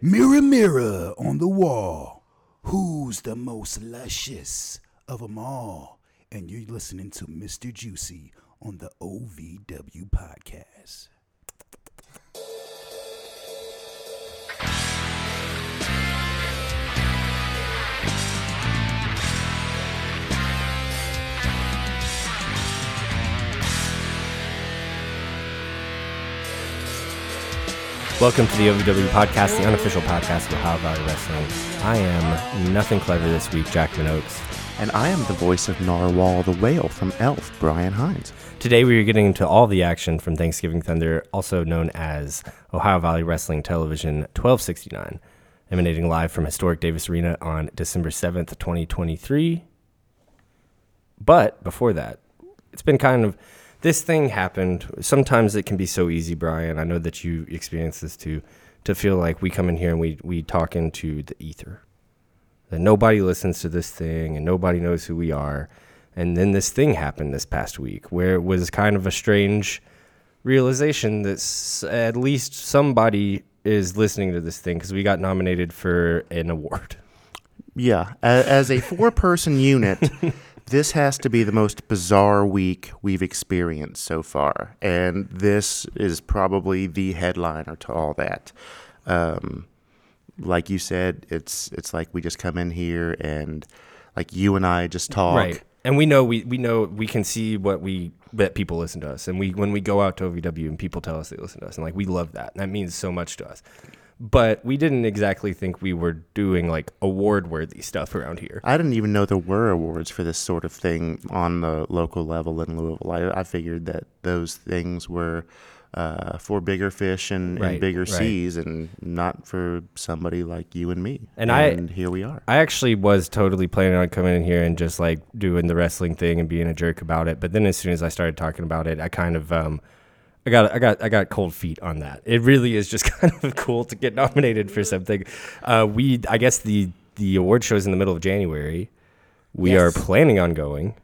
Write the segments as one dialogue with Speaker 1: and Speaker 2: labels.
Speaker 1: Mirror, mirror on the wall, who's the most luscious of 'em all? And you're listening to Mr. Juicy on the OVW podcast.
Speaker 2: Welcome to the OVW podcast, the unofficial podcast of Ohio Valley Wrestling. I am nothing clever this week, Jackman Ochs.
Speaker 3: And I am the voice of Narwhal the Whale from Elf, Brian Hines.
Speaker 2: Today we are getting into all the action from Thanksgiving Thunder, also known as Ohio Valley Wrestling Television 1269, emanating live from historic Davis Arena on December 7th, 2023. But before that, it's been kind of this thing happened. Sometimes it can be so easy, Brian. I know that you experience this too, to feel like we come in here and we we talk into the ether. That nobody listens to this thing and nobody knows who we are. And then this thing happened this past week where it was kind of a strange realization that s- at least somebody is listening to this thing because we got nominated for an award.
Speaker 3: Yeah, a- as a four person unit, this has to be the most bizarre week we've experienced so far. And this is probably the headliner to all that. Um, like you said, it's it's like we just come in here and like you and I just talk.
Speaker 2: Right. And we know we, we know we can see what we that people listen to us. And we when we go out to OVW and people tell us they listen to us and like we love that. That means so much to us. But we didn't exactly think we were doing like award worthy stuff around here.
Speaker 3: I didn't even know there were awards for this sort of thing on the local level in Louisville. I, I figured that those things were uh, for bigger fish and,
Speaker 2: Right,
Speaker 3: and bigger
Speaker 2: right.
Speaker 3: seas, and not for somebody like you and me.
Speaker 2: And I-
Speaker 3: here we are.
Speaker 2: I actually was totally planning on coming in here and just like doing the wrestling thing and being a jerk about it. But then as soon as I started talking about it, I kind of um I got I got I got cold feet on that. It really is just kind of cool to get nominated for something. Uh, we I guess the the award show is in the middle of January. We
Speaker 4: Yes.
Speaker 2: are planning on going.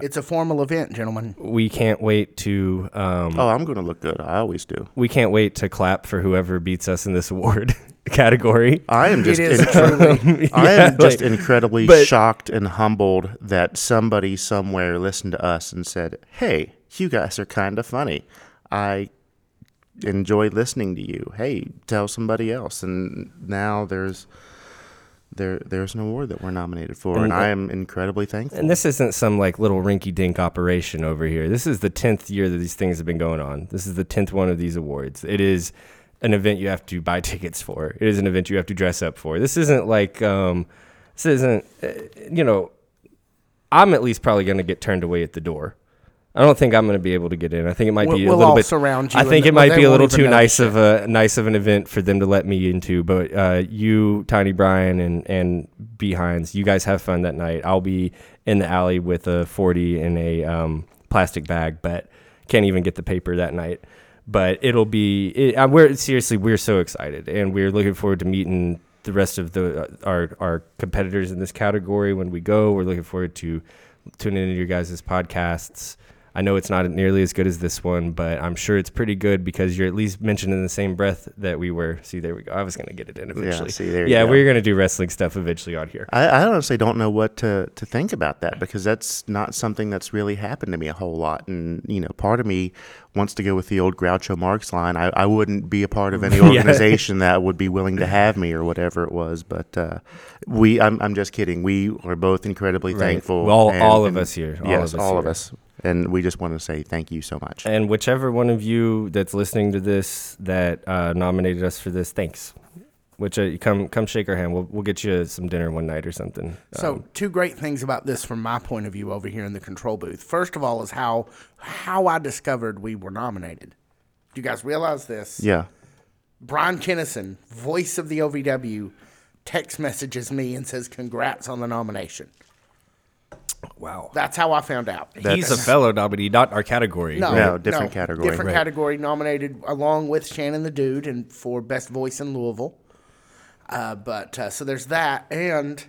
Speaker 4: It's a formal event, gentlemen.
Speaker 2: We can't wait to um,
Speaker 3: oh, I'm going to look good. I always do.
Speaker 2: we can't wait to clap for whoever beats us in this award category.
Speaker 3: I am just
Speaker 4: It is
Speaker 3: in- I
Speaker 2: Yeah,
Speaker 3: am just
Speaker 2: like-
Speaker 3: incredibly
Speaker 2: but-
Speaker 3: shocked and humbled that somebody somewhere listened to us and said, "Hey, you guys are kind of funny. I enjoy listening to you. Hey, tell somebody else." And now there's there there's an award that we're nominated for, and,
Speaker 2: And-
Speaker 3: I am incredibly thankful.
Speaker 2: And this isn't some like little rinky dink operation over here. This is the 10th year that these things have been going on. This is the 10th one of these awards. It is an event you have to buy tickets for. It is an event you have to dress up for. This isn't like, um, this isn't, uh, you know, I'm at least probably going to get turned away at the door. I don't think I'm going to be able to get in. I think it might
Speaker 4: We'll-
Speaker 2: be a
Speaker 4: we'll
Speaker 2: little bit.
Speaker 4: surround you
Speaker 2: I think it might be a little too nice of a nice of an event for them to let me into. But uh, you, Tiny Brian, and and Behinds, you guys have fun that night. I'll be in the alley with a forty in a um, plastic bag, but can't even get the paper that night. But it'll be. It, uh, we're seriously, we're so excited, and we're looking forward to meeting the rest of the uh, our our competitors in this category when we go. We're looking forward to tuning into your guys' podcasts. I know it's not nearly as good as this one, but I'm sure it's pretty good because you're at least mentioned in the same breath that we were. See, there we go. I was going to get it in eventually.
Speaker 3: see, there
Speaker 2: yeah,
Speaker 3: go.
Speaker 2: we're going to do wrestling stuff eventually on here.
Speaker 3: I, I honestly don't know what to, to think about that because that's not something that's really happened to me a whole lot. And, you know, part of me wants to go with the old Groucho Marx line. I, I wouldn't be a part of any organization that would be willing to have me or whatever it was. But uh, we, I'm, I'm just kidding. We are both incredibly
Speaker 2: Right.
Speaker 3: thankful.
Speaker 2: Well, all-
Speaker 3: and-
Speaker 2: all of
Speaker 3: and-
Speaker 2: us here. All
Speaker 3: yes,
Speaker 2: of us
Speaker 3: all of us. And we just want to say thank you so much.
Speaker 2: And whichever one of you that's listening to this that uh, nominated us for this, thanks. Which uh, come come shake our hand. We'll we'll get you some dinner one night or something.
Speaker 4: So,
Speaker 2: Um,
Speaker 4: two great things about this from my point of view over here in the control booth. First of all, is how how I discovered we were nominated. Do you guys realize this?
Speaker 3: yeah.
Speaker 4: Brian Kennison, voice of the OVW, text messages me and says, "Congrats on the nomination."
Speaker 2: wow,
Speaker 4: That's how I found out.
Speaker 2: he's a fellow nominee, not our category.
Speaker 4: No,
Speaker 3: No, different category.
Speaker 4: Different
Speaker 2: Right.
Speaker 4: category nominated along with Shannon the Dude and for best voice in Louisville. Uh, but uh, so there's that, and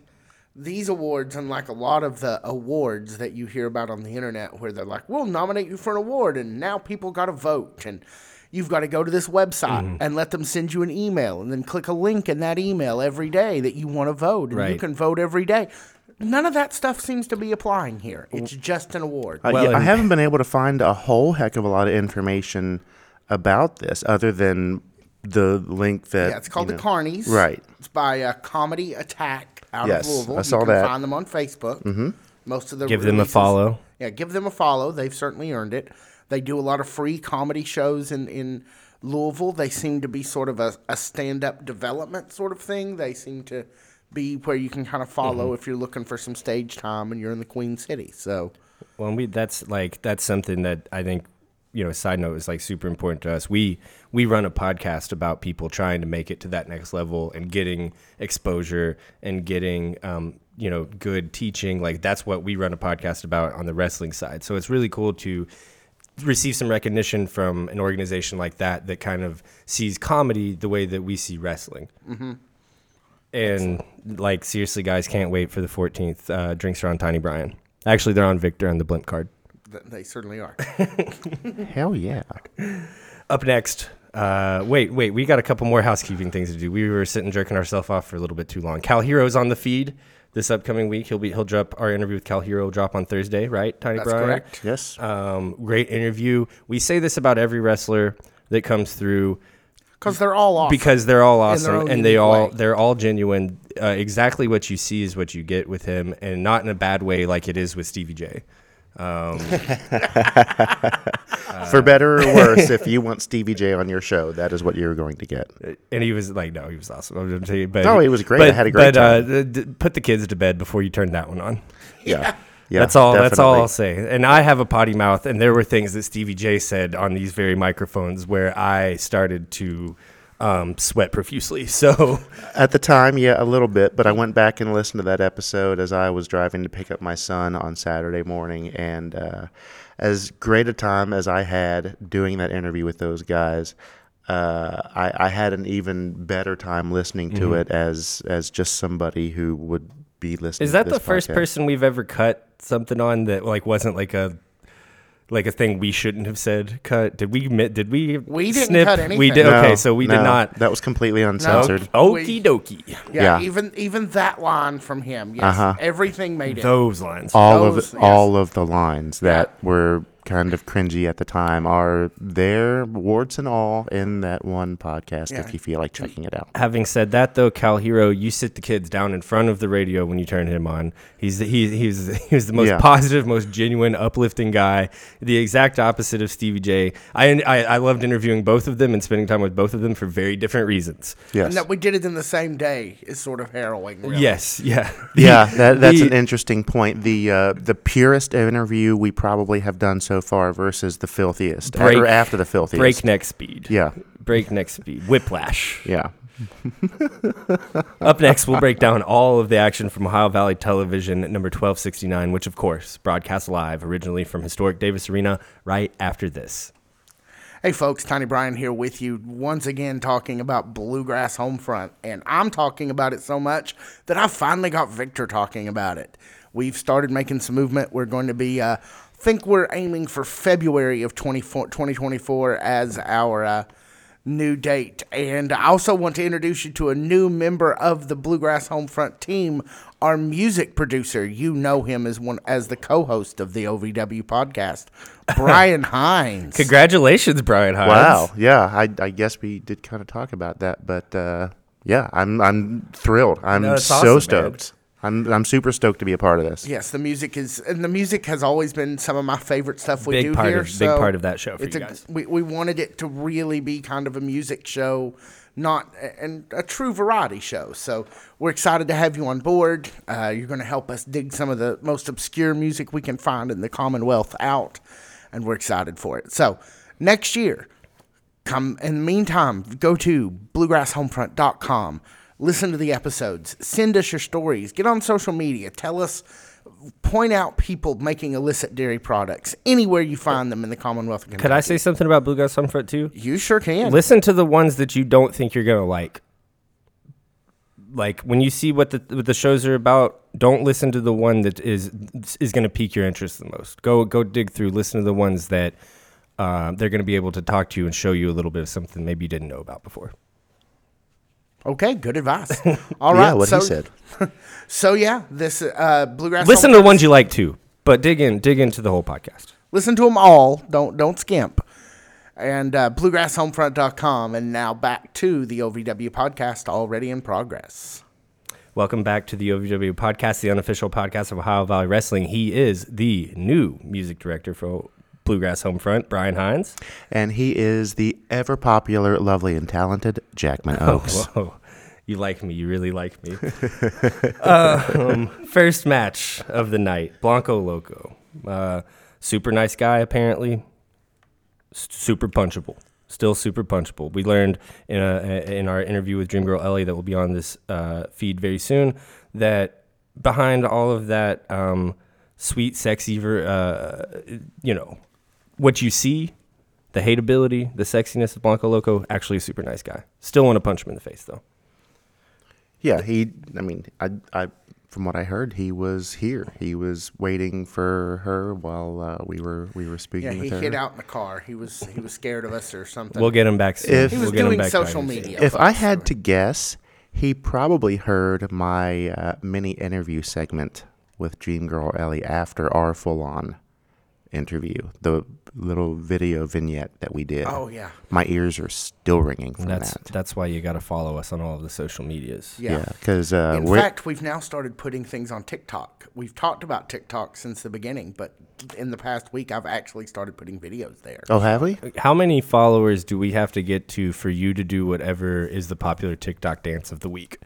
Speaker 4: these awards, unlike a lot of the awards that you hear about on the internet, where they're like, "We'll nominate you for an award," and now people got to vote, and You've got to go to this website and let them send you an email, and then click a link in that email every day that you want to vote, and you can vote every day. None of that stuff seems to be applying here. It's just an award.
Speaker 3: Uh,
Speaker 2: Well,
Speaker 3: yeah, I haven't been able to find a whole heck of a lot of information about this, other than the link that
Speaker 4: Yeah, it's called
Speaker 3: you
Speaker 4: the
Speaker 3: know-
Speaker 4: Carnies.
Speaker 3: Right.
Speaker 4: It's by uh, Comedy Attack out
Speaker 3: Yes,
Speaker 4: of Louisville.
Speaker 3: I saw
Speaker 4: you can
Speaker 3: that.
Speaker 4: find them on Facebook. Mm-hmm. Most of the
Speaker 2: Give them a follow.
Speaker 4: Yeah, give them a follow. They've certainly earned it. They do a lot of free comedy shows in, in Louisville. They seem to be sort of a, a stand up development sort of thing. They seem to be where you can kind of follow
Speaker 2: Mm-hmm.
Speaker 4: if you're looking for some stage time and you're in the Queen City. So,
Speaker 2: Well, we that's like that's something that I think you know. Side note is like super important to us. We we run a podcast about people trying to make it to that next level and getting exposure and getting um, you know good teaching. Like that's what we run a podcast about on the wrestling side. So it's really cool to receive some recognition from an organization like that that kind of sees comedy the way that we see wrestling. Mm-hmm. And like seriously, guys, can't wait for the 14th. Uh, drinks are on Tiny Brian. Actually, they're on Victor on the blimp card.
Speaker 4: Th- they certainly are.
Speaker 3: Hell yeah!
Speaker 2: Up next, uh, wait, wait, we got a couple more housekeeping things to do. We were sitting jerking ourselves off for a little bit too long. Cal Hero's on the feed this upcoming week. He'll be he'll drop our interview with Cal Hero will drop on Thursday, right? Tiny
Speaker 4: That's
Speaker 2: Brian.
Speaker 4: correct.
Speaker 3: Yes,
Speaker 2: Um, great interview. We say this about every wrestler that comes through
Speaker 4: Because they're all awesome.
Speaker 2: because they're all awesome and they all
Speaker 4: way.
Speaker 2: they're all genuine. Uh, exactly what you see is what you get with him, and not in a bad way like it is with Stevie J. Um,
Speaker 3: for better or worse, if you want Stevie J on your show, that is what you're going to get.
Speaker 2: and he was like, no, he was awesome. I'm gonna tell you, but
Speaker 3: No, he was great.
Speaker 2: But,
Speaker 3: I had a great
Speaker 2: but, Uh,
Speaker 3: time.
Speaker 2: d- d- put the kids to bed before you turn that one on.
Speaker 3: Yeah, yeah.
Speaker 2: that's all. That's all
Speaker 3: definitely.
Speaker 2: I'll say. And I have a potty mouth, and there were things that Stevie J said on these very microphones where I started to um, sweat profusely. So
Speaker 3: At the time, yeah, a little bit, but I went back and listened to that episode as I was driving to pick up my son on Saturday morning. And uh, as great a time as I had doing that interview with those guys, uh, I, I had an even better time listening to it as as just somebody who would be listening.
Speaker 2: is that
Speaker 3: to
Speaker 2: the
Speaker 3: this
Speaker 2: first person we've ever cut something on that like wasn't like a like a thing we shouldn't have said cut? Did we mi- did we
Speaker 4: We didn't
Speaker 2: snip?
Speaker 4: cut
Speaker 2: We did.
Speaker 3: No,
Speaker 2: okay, so we
Speaker 3: no,
Speaker 2: did not.
Speaker 3: That was completely uncensored.
Speaker 2: Okie dokie.
Speaker 4: yeah,
Speaker 3: yeah.
Speaker 4: even even that line from him. Yes,
Speaker 3: Uh-huh.
Speaker 4: everything made it.
Speaker 2: Those lines.
Speaker 3: all
Speaker 4: Those-
Speaker 3: of
Speaker 4: yes.
Speaker 3: all of the lines that were kind of cringy at the time are there, warts and all, in that one podcast.
Speaker 4: Yeah.
Speaker 3: If you feel like checking it out.
Speaker 2: Having said that, though, Cal Hero, you sit the kids down in front of the radio when you turn him on. He's the, he, he's he's the most
Speaker 3: Yeah.
Speaker 2: positive, most genuine, uplifting guy. The exact opposite of Stevie J. I, I I loved interviewing both of them and spending time with both of them for very different reasons.
Speaker 3: Yes.
Speaker 4: And that we did it in the same day is sort of harrowing. Really.
Speaker 2: Yes, yeah,
Speaker 3: yeah, that, that's
Speaker 2: the-
Speaker 3: an interesting point. The uh, the purest interview we probably have done so far versus the filthiest,
Speaker 2: Break-
Speaker 3: or after the filthiest.
Speaker 2: breakneck speed.
Speaker 3: Yeah,
Speaker 2: breakneck speed, whiplash.
Speaker 3: yeah.
Speaker 2: Up next, we'll break down all of the action from Ohio Valley Television, number 1269, which, of course, broadcast live originally from historic Davis Arena right after this.
Speaker 4: Hey folks, Tiny Brian here with you once again talking about Bluegrass Homefront. And I'm talking about it so much that I finally got Victor talking about it. We've started making some movement. We're going to be, uh, think we're aiming for February of 24 2024 as our uh, new date. And I also want to introduce you to a new member of the Bluegrass Homefront team, our music producer. You know him as one as the co-host of the OVW podcast, Brian Hines.
Speaker 2: Congratulations, Brian Hines.
Speaker 3: Wow. Yeah, I, I guess we did kind of talk about that, but uh, yeah, I'm I'm thrilled. I'm
Speaker 2: No,
Speaker 3: so
Speaker 2: awesome, man.
Speaker 3: Stoked. I'm I'm super stoked to be a part of this.
Speaker 4: Yes, the music is, and the music has always been some of my favorite stuff we
Speaker 2: Big
Speaker 4: do
Speaker 2: part
Speaker 4: here.
Speaker 2: of- big part of that show for
Speaker 4: it's
Speaker 2: you
Speaker 4: a-
Speaker 2: guys.
Speaker 4: We, we wanted it to really be kind of a music show, not and a true variety show. So we're excited to have you on board. Uh, you're going to help us dig some of the most obscure music we can find in the Commonwealth out, and we're excited for it. So next year, come in the meantime go to bluegrasshomefront.com listen to the episodes send us your stories get on social media tell us point out people making illicit dairy products anywhere you find them in the commonwealth of Kentucky.
Speaker 2: Could I say something about Bluegrass Homefront too?
Speaker 4: you sure can
Speaker 2: Listen to the ones that you don't think you're gonna like. Like when you see what the what the shows are about, don't listen to the one that is is gonna pique your interest the most. Go go dig through. Listen to the ones that uh, they're going to be able to talk to you and show you a little bit of something maybe you didn't know about before.
Speaker 4: Okay, good advice. All right.
Speaker 3: yeah, what
Speaker 4: so,
Speaker 3: he said.
Speaker 4: So yeah, this uh, bluegrass.
Speaker 2: Listen to the ones you like too, but dig in, dig into the whole podcast.
Speaker 4: Listen to them all. Don't don't skimp. And uh, bluegrasshomefront.com. And now back to the OVW podcast, already in progress.
Speaker 2: Welcome back to the OVW podcast, the unofficial podcast of Ohio Valley Wrestling. He is the new music director for Bluegrass Homefront, Brian Hines.
Speaker 3: And he is the ever popular, lovely, and talented Jackman Ochs.
Speaker 2: Whoa, you like me. You really like me. uh, um, first match of the night Blanco Loco. Uh, super nice guy, apparently. S- super punchable. Still super punchable. We learned in, a, in our interview with Dream Girl Ellie that will be on this uh, feed very soon that behind all of that um, sweet, sexy, ver- uh, you know, what you see, the hateability, the sexiness of Blanco Loco, actually a super nice guy. Still want to punch him in the face, though.
Speaker 3: Yeah, he. I mean, I, I, from what I heard, he was here. He was waiting for her while uh, we were we were speaking
Speaker 4: Yeah,
Speaker 3: with
Speaker 4: he
Speaker 3: her.
Speaker 4: hid out in the car. He was he was scared of us or something.
Speaker 2: We'll get him back soon.
Speaker 3: If-
Speaker 4: he was
Speaker 2: we'll
Speaker 4: doing
Speaker 2: back
Speaker 4: social
Speaker 2: behind
Speaker 4: media.
Speaker 3: If I had to guess, he probably heard my uh, mini interview segment with Dream Girl Ellie after our full on interview, the little video vignette that we did.
Speaker 4: Oh yeah,
Speaker 3: My ears are still ringing from
Speaker 2: That's
Speaker 3: that.
Speaker 2: that's why you got to follow us on all of the social medias.
Speaker 4: yeah.
Speaker 3: Yeah, because uh,
Speaker 4: In fact, we've now started putting things on TikTok. We've talked about TikTok since the beginning, but in the past week, I've actually started putting videos there.
Speaker 3: oh, have we?
Speaker 2: How many followers do we have to get to for you to do whatever is the popular TikTok dance of the week?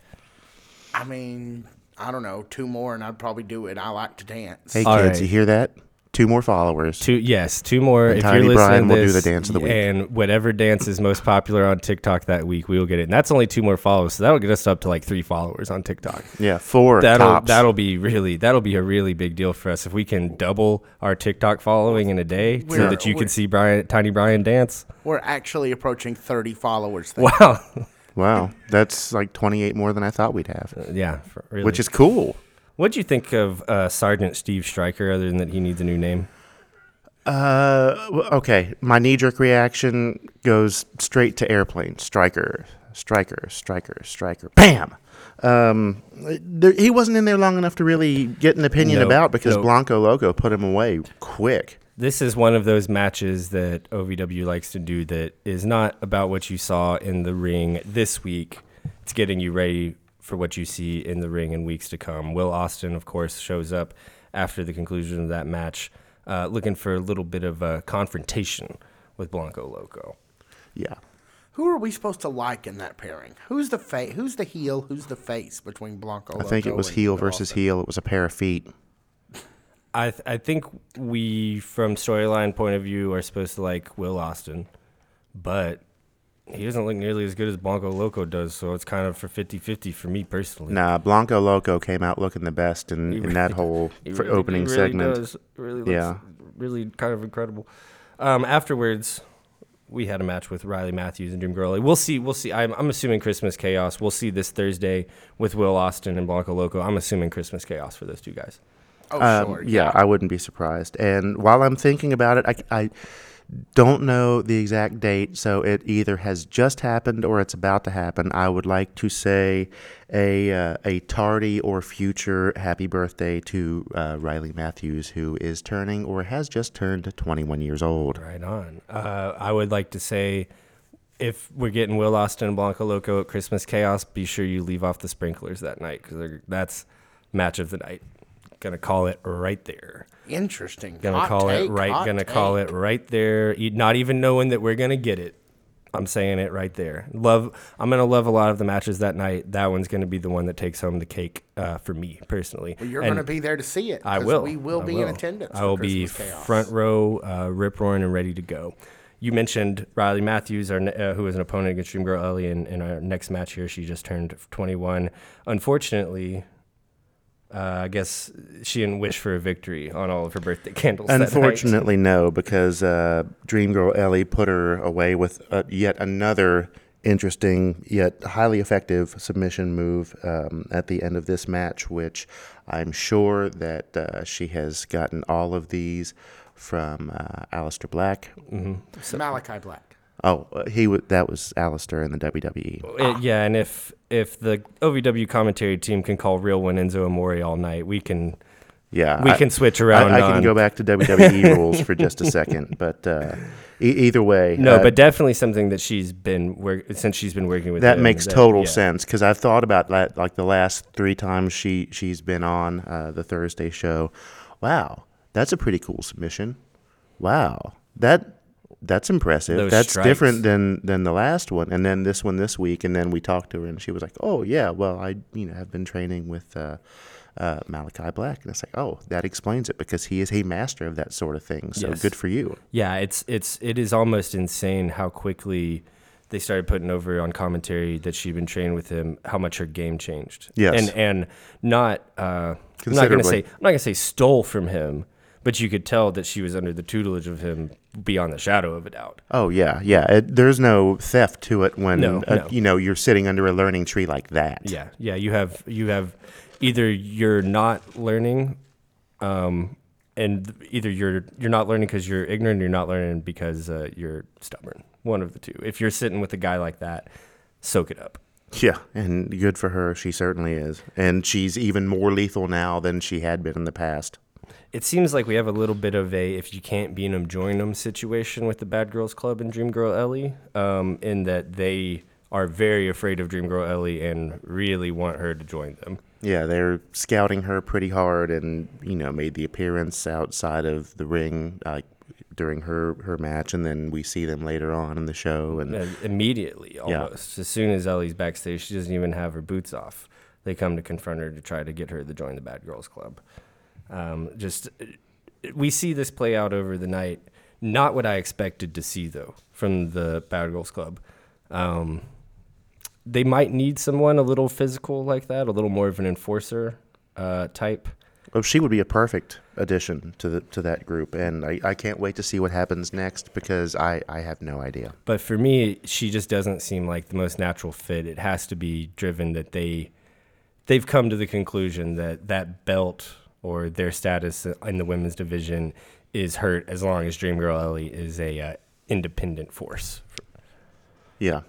Speaker 4: I mean, I don't know, two more, and I'd probably do it. I like to dance.
Speaker 3: Hey
Speaker 2: All
Speaker 3: kids,
Speaker 2: right.
Speaker 3: you hear that? Two more followers.
Speaker 2: Two, yes, two more.
Speaker 3: And
Speaker 2: if
Speaker 3: Tiny
Speaker 2: you're listening,
Speaker 3: Brian will
Speaker 2: to
Speaker 3: do the dance of the week.
Speaker 2: and whatever dance is most popular on TikTok that week, we will get it. And that's only two more followers, so that'll get us up to like three followers on TikTok.
Speaker 3: Yeah, four
Speaker 2: That'll
Speaker 3: tops.
Speaker 2: that'll be really that'll be a really big deal for us if we can double our TikTok following in a day, so
Speaker 4: We're-
Speaker 2: that you can see Brian, Tiny Brian dance.
Speaker 4: We're actually approaching 30 followers. There.
Speaker 2: Wow,
Speaker 3: wow, that's like 28 more than I thought we'd have, uh,
Speaker 2: yeah, for- really.
Speaker 3: which is cool.
Speaker 2: What'd you think of uh, Sergeant Steve Striker, other than that he needs a new name?
Speaker 3: Uh, okay. My knee jerk reaction goes straight to airplane. Striker, striker, striker, striker. Bam. Um, there, he wasn't in there long enough to really get an opinion
Speaker 2: Nope,
Speaker 3: about because
Speaker 2: nope.
Speaker 3: Blanco Loco put him away quick.
Speaker 2: This is one of those matches that OVW likes to do that is not about what you saw in the ring this week. It's getting you ready for what you see in the ring in weeks to come. Will Austin, of course, shows up after the conclusion of that match, uh, looking for a little bit of a confrontation with Blanco Loco.
Speaker 3: Yeah.
Speaker 4: Who are we supposed to like in that pairing? Who's the fa- Who's the heel? Who's the face between Blanco?
Speaker 3: Loco I think it was heel
Speaker 4: Will
Speaker 3: versus
Speaker 4: Austin?
Speaker 3: heel. It was a pair of feet.
Speaker 2: I th- I think we, from storyline point of view, are supposed to like Will Austin, but he doesn't look nearly as good as Blanco Loco does. So it's kind of for 50-50 for me personally.
Speaker 3: Nah, Blanco Loco came out looking the best in,
Speaker 2: He
Speaker 3: in that whole
Speaker 2: He really-
Speaker 3: opening
Speaker 2: he really
Speaker 3: segment.
Speaker 2: Does. Really looks
Speaker 3: Yeah.
Speaker 2: really kind of incredible. Um, afterwards, we had a match with Riley Matthews and Dream Girl. We'll see. We'll see. I'm, I'm assuming Christmas Chaos. We'll see this Thursday with Will Austin and Blanco Loco. I'm assuming Christmas Chaos for those two guys.
Speaker 4: Oh,
Speaker 3: Um,
Speaker 4: sure.
Speaker 3: yeah, I wouldn't be surprised. And while I'm thinking about it, I, I don't know the exact date, so it either has just happened or it's about to happen. I would like to say a uh, a tardy or future happy birthday to uh, Riley Matthews, who is turning or has just turned 21 years old.
Speaker 2: Right on. Uh, I would like to say, if we're getting Will Austin and Blanco Loco at Christmas Chaos, be sure you leave off the sprinklers that night because that's match of the night. Gonna call it right there.
Speaker 4: Interesting.
Speaker 2: Gonna
Speaker 4: Hot
Speaker 2: call
Speaker 4: take,
Speaker 2: it right. Gonna call it right there. Not even knowing that we're gonna get it. I'm saying it right there. Love. I'm gonna love a lot of the matches that night. That one's gonna be the one that takes home the cake uh, for me personally.
Speaker 4: Well, you're
Speaker 2: And
Speaker 4: going to be there to see it.
Speaker 2: I will.
Speaker 4: We will
Speaker 2: I
Speaker 4: be in attendance.
Speaker 2: I will be
Speaker 4: Chaos.
Speaker 2: front row, uh, rip roaring and ready to go. You mentioned Riley Matthews, our, uh, who was an opponent against Dream Girl Ellie in, in our next match here. She just turned 21. Unfortunately, uh, I guess she didn't wish for a victory on all of her birthday candles. that night.
Speaker 3: Unfortunately, no, because uh, Dream Girl Ellie put her away with uh, yet another interesting yet highly effective submission move um, at the end of this match, which I'm sure that uh, she has gotten all of these from uh, Aleister Black.
Speaker 4: Malachi Black.
Speaker 3: Oh, uh, he w- that was Aleister in the. WWE.
Speaker 2: Uh, yeah, and if if the OVW commentary team can call real one Enzo Amore all night, we can
Speaker 3: Yeah,
Speaker 2: we
Speaker 3: I-
Speaker 2: can switch around.
Speaker 3: I, I can go back to WWE rules for just a second, but uh, e- either way,
Speaker 2: No,
Speaker 3: uh,
Speaker 2: but definitely something that she's been work since she's been working with.
Speaker 3: that makes total
Speaker 2: yeah.
Speaker 3: sense because I've thought about that like the last three times she she's been on uh, the Thursday show. Wow, that's a pretty cool submission. Wow, that that's impressive.
Speaker 2: Those
Speaker 3: that's
Speaker 2: strikes.
Speaker 3: different than than the last one, and then this one this week, and then we talked to her, and she was like, "Oh yeah, well I you know have been training with." Uh, uh, Malachi Black, and it's like, oh, that explains it because he is a master of that sort of thing. So
Speaker 2: Yes.
Speaker 3: good for you.
Speaker 2: Yeah, it's it's it is almost insane how quickly they started putting over on commentary that she'd been training with him, how much her game changed.
Speaker 3: Yes.
Speaker 2: and and not uh, I'm not gonna say I'm not gonna say stole from him, but you could tell that she was under the tutelage of him beyond the shadow of a doubt.
Speaker 3: Oh yeah, yeah. It, there's no theft to it when
Speaker 2: No,
Speaker 3: uh,
Speaker 2: no.
Speaker 3: you know you're sitting under a learning tree like that.
Speaker 2: Yeah, yeah. You have you have either you're not learning, um, and either you're you're not learning because you're ignorant, or you're not learning because uh, you're stubborn. One of the two. If you're sitting with a guy like that, soak it up.
Speaker 3: Yeah, and good for her. She certainly is, and she's even more lethal now than she had been in the past.
Speaker 2: It seems like we have a little bit of a if you can't beat them, join them situation with the Bad Girls Club and Dream Girl Ellie, um, in that they are very afraid of Dream Girl Ellie and really want her to join them.
Speaker 3: Yeah, they're scouting her pretty hard, and you know made the appearance outside of the ring like during her her match, and then we see them later on in the show, and
Speaker 2: Uh, immediately
Speaker 3: Yeah.
Speaker 2: almost as soon as Ellie's backstage, she doesn't even have her boots off. They come to confront her to try to get her to join the Bad Girls Club. Um, just we see this play out over the night. Not what I expected to see though from the Bad Girls Club. Um, they might need someone a little physical like that, a little more of an enforcer uh, type.
Speaker 3: oh, she would be a perfect addition to the to that group, and I, I can't wait to see what happens next because I I have no idea.
Speaker 2: But for me, she just doesn't seem like the most natural fit. It has to be driven that they they've come to the conclusion that that belt or their status in the women's division is hurt as long as Dream Girl Ellie is a uh, independent force.
Speaker 3: Yeah,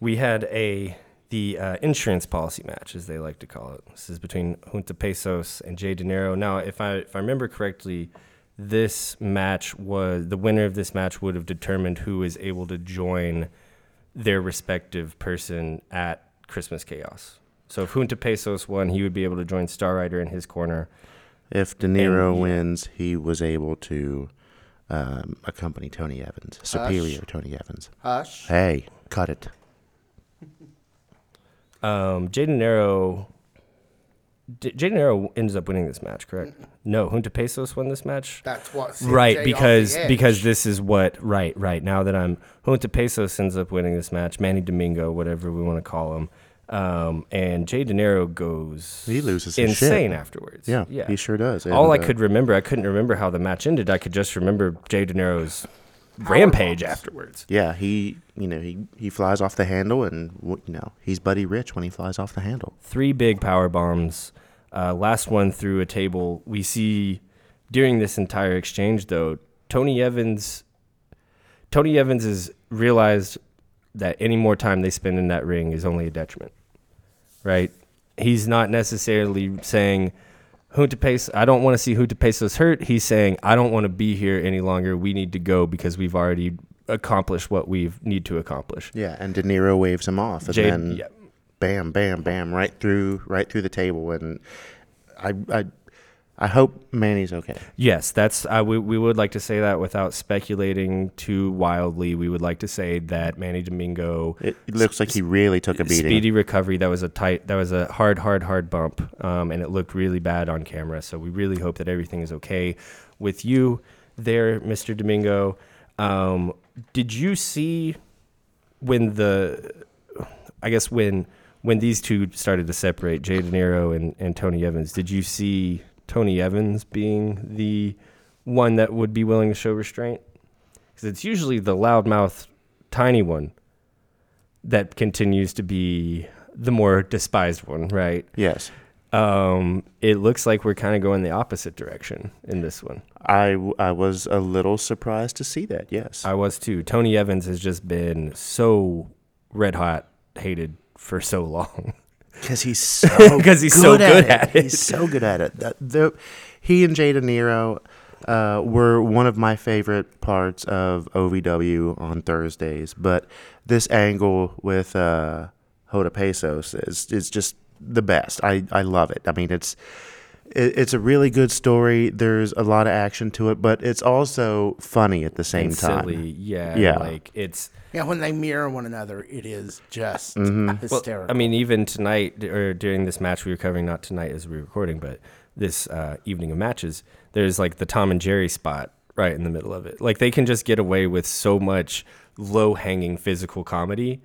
Speaker 2: We had a the uh, insurance policy match, as they like to call it. This is between Junta Pecos and Jay Dinero. Now, if I if I remember correctly, this match was the winner of this match would have determined who is able to join their respective person at Christmas Chaos. So if Junta Pecos won, he would be able to join Star Rider in his corner.
Speaker 3: If De Niro
Speaker 2: yeah.
Speaker 3: wins, he was able to um, accompany Tony Evans, superior Tony Evans.
Speaker 4: Hush.
Speaker 3: Hey, cut it.
Speaker 2: Um, Jay Dinero. D- Jay Dinero ends up winning this match, correct? No, Junta Pecos won this match.
Speaker 4: That's what.
Speaker 2: right
Speaker 4: Jay
Speaker 2: because because this is what right right now that I'm Junta Pecos ends up winning this match Manny Domingo whatever we want to call him um, and Jay Dinero goes
Speaker 3: He loses his shit.
Speaker 2: insane afterwards
Speaker 3: Yeah,
Speaker 2: yeah
Speaker 3: he sure does.
Speaker 2: all
Speaker 3: And,
Speaker 2: I
Speaker 3: uh,
Speaker 2: could remember I couldn't remember how the match ended I could just remember Jay Dinero's rampage
Speaker 4: bombs.
Speaker 2: afterwards
Speaker 3: Yeah, he, you know, he, he flies off the handle, and you know, he's Buddy Rich when he flies off the handle.
Speaker 2: three big power bombs. Uh, last one through a table. We see during this entire exchange, though, Tony Evans. Tony Evans has realized that any more time they spend in that ring is only a detriment. Right? He's not necessarily saying, Junta Pecos, I don't want to see Junta Pecos hurt. He's saying, I don't want to be here any longer. We need to go because we've already accomplished what we need to accomplish.
Speaker 3: Yeah, and Dinero waves him off, and then
Speaker 2: yeah.
Speaker 3: bam, bam, bam, right through, right through the table, and I, I, I hope Manny's okay.
Speaker 2: Yes, that's uh, we we would like to say that without speculating too wildly. We would like to say that Manny Domingo
Speaker 3: It, it looks like he really took a beating.
Speaker 2: speedy recovery. That was a tight. That was a hard, hard, hard bump, um, and it looked really bad on camera. So we really hope that everything is okay with you there, Mister Domingo. Um, did you see when the I guess when when these two started to separate, Jay Dinero and, and Tony Evans, did you see Tony Evans being the one that would be willing to show restraint? Because it's usually the loudmouth, tiny one that continues to be the more despised one, right?
Speaker 3: Yes,
Speaker 2: Um, it looks like we're kind of going the opposite direction in this one.
Speaker 3: I, I was a little surprised to see that. Yes.
Speaker 2: I was too. Tony Evans has just been so red hot hated for so long.
Speaker 3: Because he's so
Speaker 2: he's so good at it.
Speaker 3: He's so good at it. That- the- he and Jay Dinero uh, were one of my favorite parts of OVW on Thursdays. But this angle with uh, Junta Pecos is is just the best. I, I love it. I mean, it's it, it's a really good story. There's a lot of action to it, but it's also funny at the same
Speaker 2: and
Speaker 3: time.
Speaker 2: silly. Yeah.
Speaker 3: Yeah.
Speaker 2: Like it's
Speaker 4: Yeah, when they mirror one another, it is just
Speaker 3: Mm-hmm.
Speaker 2: Well,
Speaker 4: hysterical.
Speaker 2: I mean, even tonight or during this match we were covering, not tonight as we were recording, but this uh, evening of matches, there's like the Tom and Jerry spot right in the middle of it. Like they can just get away with so much low hanging physical comedy,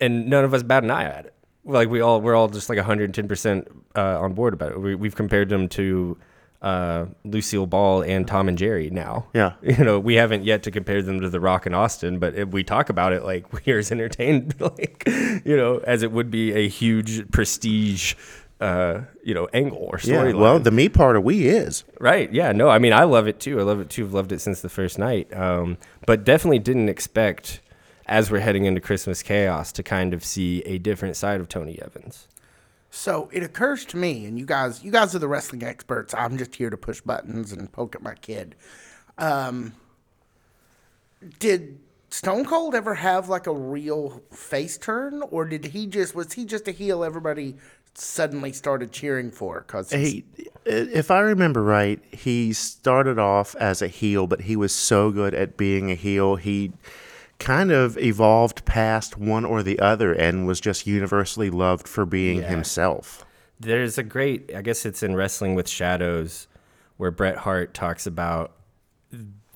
Speaker 2: and none of us bat an eye at it. Like we all, we're all just like 110 percent uh, on board about it. We, we've compared them to uh, Lucille Ball and Tom and Jerry now.
Speaker 3: Yeah.
Speaker 2: You know, we haven't yet to compare them to The Rock and Austin, but if we talk about it like we're as entertained, like, you know, as it would be a huge prestige, uh, you know, angle or
Speaker 3: yeah.
Speaker 2: storyline.
Speaker 3: Well, the me part of we is.
Speaker 2: right. Yeah. No, I mean, I love it too. I love it too. I've loved it since the first night. Um, but definitely didn't expect, as we're heading into Christmas chaos, to kind of see a different side of Tony Evans.
Speaker 4: So it occurs to me, and you guys, you guys are the wrestling experts. I'm just here to push buttons and poke at my kid. Um, did Stone Cold ever have like a real face turn, or did he just was he just a heel everybody suddenly started cheering for? Because
Speaker 3: He, if I remember right, he started off as a heel, but he was so good at being a heel, he kind of evolved past one or the other and was just universally loved for being
Speaker 2: Yeah.
Speaker 3: himself.
Speaker 2: There's a great, I guess it's in Wrestling with Shadows, where Bret Hart talks about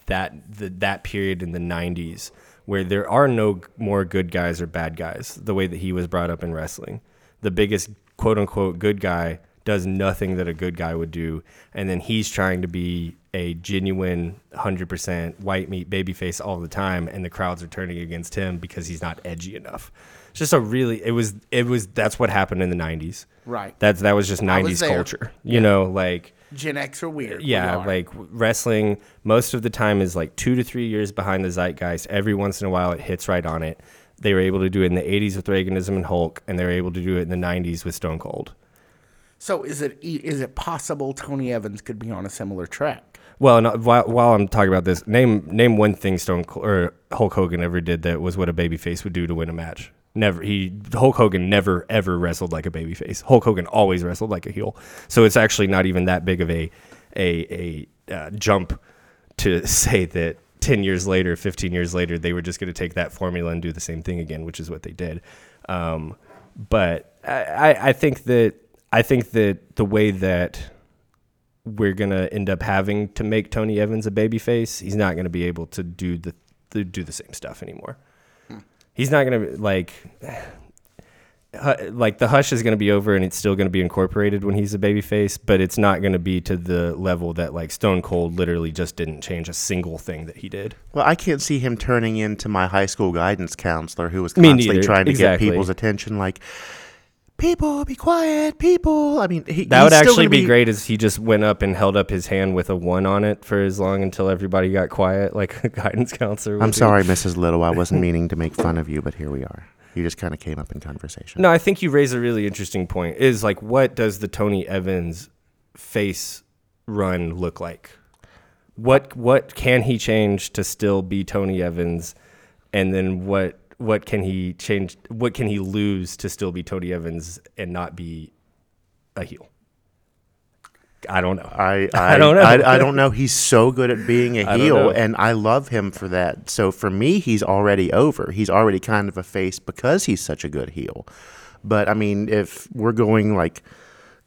Speaker 2: that the, that period in the 90s where there are no more good guys or bad guys, the way that he was brought up in wrestling. The biggest quote unquote good guy does nothing that a good guy would do, and then he's trying to be a genuine 100% white meat babyface all the time, and the crowds are turning against him because he's not edgy enough. It's just a really, it was, it was, that's what happened in the 90s.
Speaker 4: Right.
Speaker 2: That's, that was just
Speaker 4: I was
Speaker 2: 90s culture. You know, like,
Speaker 4: Gen X are weird. We
Speaker 2: yeah,
Speaker 4: are.
Speaker 2: like wrestling most of the time is like two to three years behind the zeitgeist. Every once in a while, it hits right on it. They were able to do it in the 80s with Reaganism and Hulk, and they were able to do it in the 90s with Stone Cold.
Speaker 4: So is it is it possible Tony Evans could be on a similar track?
Speaker 2: Well, and while, while I'm talking about this, name name one thing Stone Cold, or Hulk Hogan ever did that was what a babyface would do to win a match. Never. He Hulk Hogan never ever wrestled like a babyface. Hulk Hogan always wrestled like a heel. So it's actually not even that big of a a a uh, jump to say that 10 years later, 15 years later, they were just going to take that formula and do the same thing again, which is what they did. Um, but I- I think that I think that the way that we're gonna end up having to make Tony Evans a babyface, he's not gonna be able to do the, the do the same stuff anymore. Hmm. He's not gonna like like the hush is gonna be over and it's still gonna be incorporated when he's a babyface, but it's not gonna be to the level that like Stone Cold literally just didn't change a single thing that he did.
Speaker 3: Well, I can't see him turning into my high school guidance counselor who was constantly trying to
Speaker 2: Exactly.
Speaker 3: get people's attention, like, people, be quiet, people. I mean, he,
Speaker 2: That would
Speaker 3: still
Speaker 2: actually
Speaker 3: gonna
Speaker 2: be, great as he just went up and held up his hand with a one on it for as long until everybody got quiet, like a guidance counselor. would
Speaker 3: I'm
Speaker 2: do.
Speaker 3: sorry, Mrs. Little. I wasn't meaning to make fun of you, but here we are. You just kind of came up in conversation.
Speaker 2: No, I think you raise a really interesting point. Is like, what does the Tony Evans face run look like? What what can he change to still be Tony Evans, and then what what can he change? What can he lose to still be Tony Evans and not be a heel? I don't know.
Speaker 3: I, I,
Speaker 2: I don't know.
Speaker 3: I, I don't know. He's so good at being a heel, and I love him for that. So for me, he's already over. He's already kind of a face because he's such a good heel. But I mean, if we're going like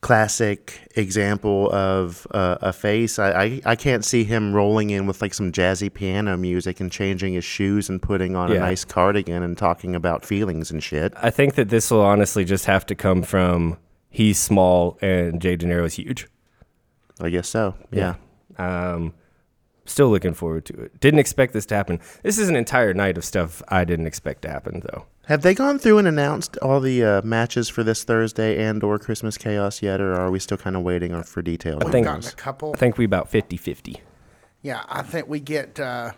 Speaker 3: classic example of uh, a face, I, I I can't see him rolling in with like some jazzy piano music and changing his shoes and putting on a nice cardigan and talking about feelings and shit.
Speaker 2: I think that this will honestly just have to come from he's small and Jay Dinero is huge.
Speaker 3: I guess so. Yeah.
Speaker 2: Um, Still looking forward to it. Didn't expect this to happen. This is an entire night of stuff I didn't expect to happen, though.
Speaker 3: Have they gone through and announced all the uh, matches for this Thursday and or Christmas Chaos yet, or are we still kind of waiting for details?
Speaker 4: We've
Speaker 2: think-
Speaker 4: gotten
Speaker 3: those?
Speaker 4: a couple.
Speaker 2: I think we about 50 50.
Speaker 4: Yeah, I think we get. Uh,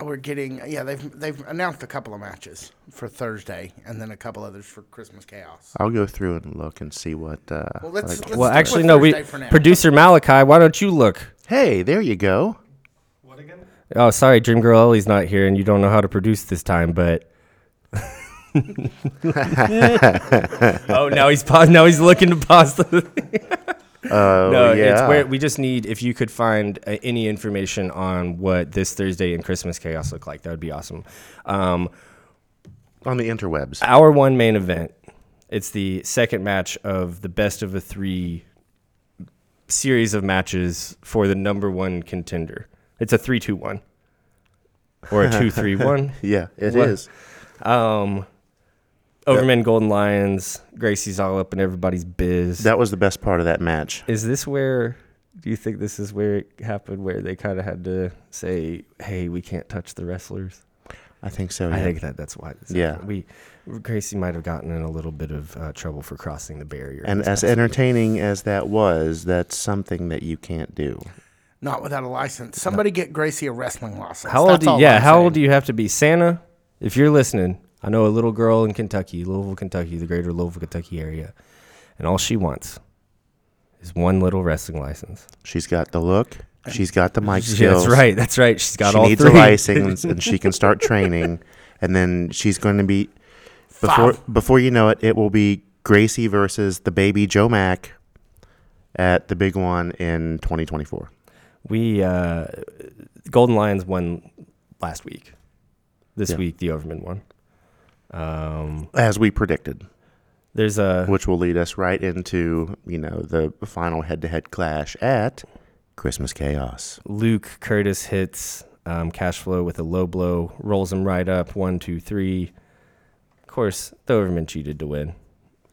Speaker 4: we're getting. Yeah, they've they've announced a couple of matches for Thursday, and then a couple others for Christmas Chaos.
Speaker 3: I'll go through and look and see what. Uh,
Speaker 4: Well, let's,
Speaker 3: like-
Speaker 4: let's
Speaker 2: Well, actually, no. We
Speaker 4: Thursday for now.
Speaker 2: producer Malachi. Why don't you look?
Speaker 3: hey, there you go. What again?
Speaker 2: Oh, sorry, Dream Girl Ellie's not here, and you don't know how to produce this time. But oh, now he's paused. Now he's looking to pause the.
Speaker 3: Oh
Speaker 2: no,
Speaker 3: yeah.
Speaker 2: it's where we just need if you could find uh, any information on what this Thursday and Christmas chaos look like. That would be awesome. Um,
Speaker 3: on the interwebs.
Speaker 2: our one main event. It's the second match of the best of the three series of matches for the number one contender. It's a three-two-one or a two-three-one.
Speaker 3: Yeah, it
Speaker 2: What?
Speaker 3: is.
Speaker 2: Um, Overmen Golden Lions. Gracie's all up in everybody's biz.
Speaker 3: That was the best part of that match.
Speaker 2: Is this where? Do you think this is where it happened? Where they kind of had to say, "Hey, we can't touch the wrestlers."
Speaker 3: I think so.
Speaker 2: I think that that's why.
Speaker 3: Yeah.
Speaker 2: happened. we Gracie might have gotten in a little bit of uh, trouble for crossing the barrier.
Speaker 3: And as
Speaker 2: past week.
Speaker 3: entertaining as that was, that's something that you can't do.
Speaker 4: Not without a license. Somebody get Gracie a wrestling license.
Speaker 2: how old?
Speaker 4: That's
Speaker 2: Do,
Speaker 4: all
Speaker 2: yeah,
Speaker 4: I'm
Speaker 2: how old do you have to be, Santa? If you're listening, I know a little girl in Kentucky, Louisville, Kentucky, the greater Louisville, Kentucky area, and all she wants is one little wrestling license.
Speaker 3: She's got the look. She's got the mic skills.
Speaker 2: that's right. That's right. She's got all the things.
Speaker 3: she
Speaker 2: all
Speaker 3: needs
Speaker 2: three.
Speaker 3: a license, and she can start training. And then she's going to be before
Speaker 4: Five.
Speaker 3: before you know it, it will be Gracie versus the baby Joe Mack at the big one in 2024.
Speaker 2: We uh, Golden Lions won last week. This
Speaker 3: Yeah.
Speaker 2: week the Overmen won. Um,
Speaker 3: As we predicted,
Speaker 2: there's a
Speaker 3: which will lead us right into you know the final head-to-head clash at Christmas Chaos.
Speaker 2: Luke Curtis hits um, cash flow with a low blow, rolls him right up. One, two, three. Of course, the Overmen cheated to win.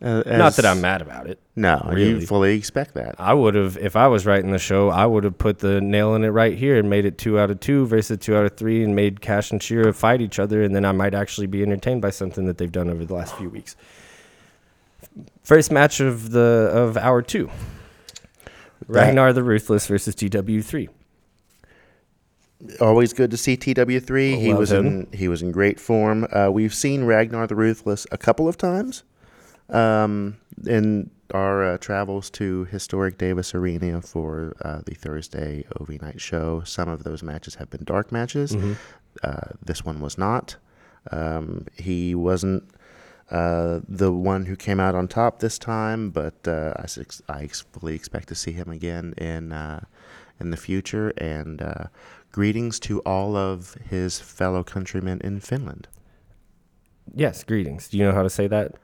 Speaker 3: Uh,
Speaker 2: Not that I'm mad about it.
Speaker 3: No,
Speaker 2: Really.
Speaker 3: you fully expect that.
Speaker 2: I would have, if I was writing the show, I would have put the nail in it right here and made it two out of two versus two out of three and made Cash and Shira fight each other. And then I might actually be entertained by something that they've done over the last few weeks. First match of the of hour two Ragnar the Ruthless versus TW3.
Speaker 3: Always good to see TW3. He was
Speaker 2: him.
Speaker 3: in he was in great form. Uh, we've seen Ragnar the Ruthless a couple of times um, in our uh, travels to historic Davis Arena for uh, the Thursday OV night show. Some of those matches have been dark matches. Uh, this one was not. Um, he wasn't uh, the one who came out on top this time, but uh, I, I fully expect to see him again in uh, in the future. And uh, greetings to all of his fellow countrymen in Finland.
Speaker 2: Yes, greetings. Do you know how to say that?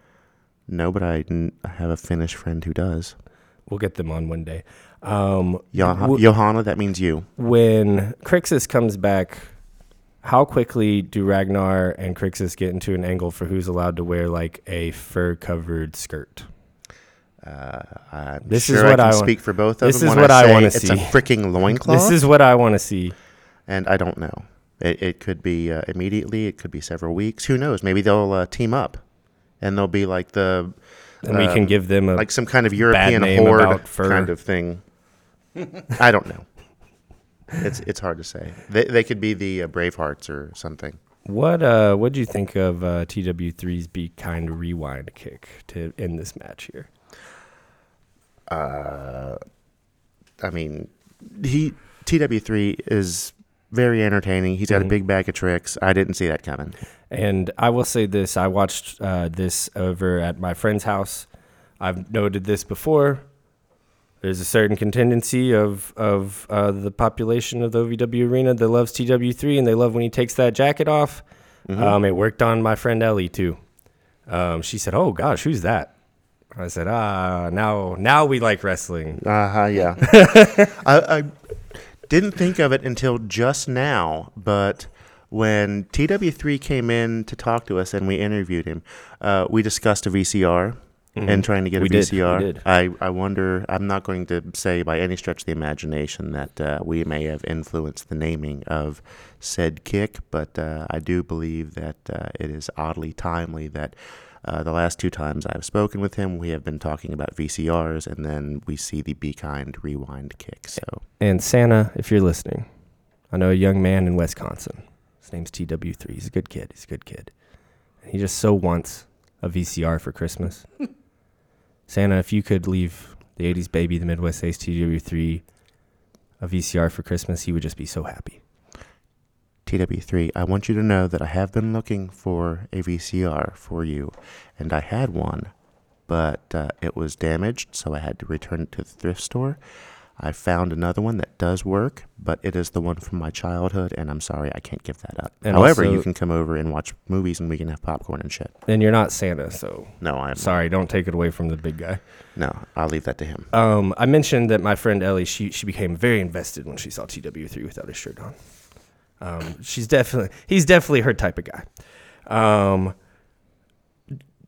Speaker 3: No, but I, I have a Finnish friend who does.
Speaker 2: We'll get them on one day. Um, w-
Speaker 3: Johanna, that means you.
Speaker 2: when Crixus comes back, how quickly do Ragnar and Crixus get into an angle for who's allowed to wear like a fur covered skirt?
Speaker 3: Uh, I'm
Speaker 2: This
Speaker 3: sure
Speaker 2: is
Speaker 3: I
Speaker 2: what
Speaker 3: can
Speaker 2: I
Speaker 3: speak for both of
Speaker 2: this
Speaker 3: them
Speaker 2: is what I
Speaker 3: say
Speaker 2: wanna see.
Speaker 3: it's a freaking loincloth.
Speaker 2: This is what I want to see.
Speaker 3: and I don't know. It, it could be uh, immediately. It could be several weeks. Who knows? Maybe they'll uh, team up, and they'll be like the
Speaker 2: And we can
Speaker 3: um,
Speaker 2: give them a
Speaker 3: like some kind of European horde kind of thing. I don't know. It's it's hard to say. They they could be the uh, Bravehearts or something.
Speaker 2: what uh what do you think of uh TW3's be kind rewind kick to end this match here?
Speaker 3: Uh, I mean, he TW3 is very entertaining. He's got
Speaker 2: Mhm.
Speaker 3: a big bag of tricks. I didn't see that coming.
Speaker 2: And I will say this: I watched uh, this over at my friend's house. I've noted this before. There's a certain contingency of of uh, the population of the OVW arena that loves TW3, and they love when he takes that jacket off.
Speaker 3: Mhm.
Speaker 2: Um, it worked on my friend Ellie too. Um, she said, "Oh gosh, who's that?" I said, "Ah, now now we like wrestling."
Speaker 3: Uh huh. Yeah. I, I didn't think of it until just now, but when TW3 came in to talk to us and we interviewed him, uh, we discussed a VCR and trying to get a
Speaker 2: We did, we
Speaker 3: VCR.
Speaker 2: did.
Speaker 3: I, I wonder, I'm not going to say by any stretch of the imagination that uh, we may have influenced the naming of said kick, but uh, I do believe that uh, it is oddly timely that uh, the last two times I've spoken with him, we have been talking about VCRs, and then we see the Be Kind rewind kick. So
Speaker 2: And Santa, if you're listening, I know a young man in Wisconsin. His name's TW3. He's a good kid. He's a good kid. And he just so wants a VCR for Christmas. Santa, if you could leave the 80s baby, the Midwest Ace TW3, a VCR for Christmas, he would just be so happy.
Speaker 3: TW3, I want you to know that I have been looking for a VCR for you, and I had one, but uh, it was damaged, so I had to return it to the thrift store. I found another one that does work, but it is the one from my childhood, and I'm sorry I can't give that up.
Speaker 2: And
Speaker 3: However,
Speaker 2: also-
Speaker 3: you can come over and watch movies, and we can have popcorn and shit.
Speaker 2: And you're not Santa, so
Speaker 3: No, I'm
Speaker 2: sorry, don't take it away from the big guy.
Speaker 3: No, I'll leave that to him.
Speaker 2: Um, I mentioned that my friend Ellie, she she became very invested when she saw TW3 without his shirt on. Um, she's definitely he's definitely her type of guy. Um,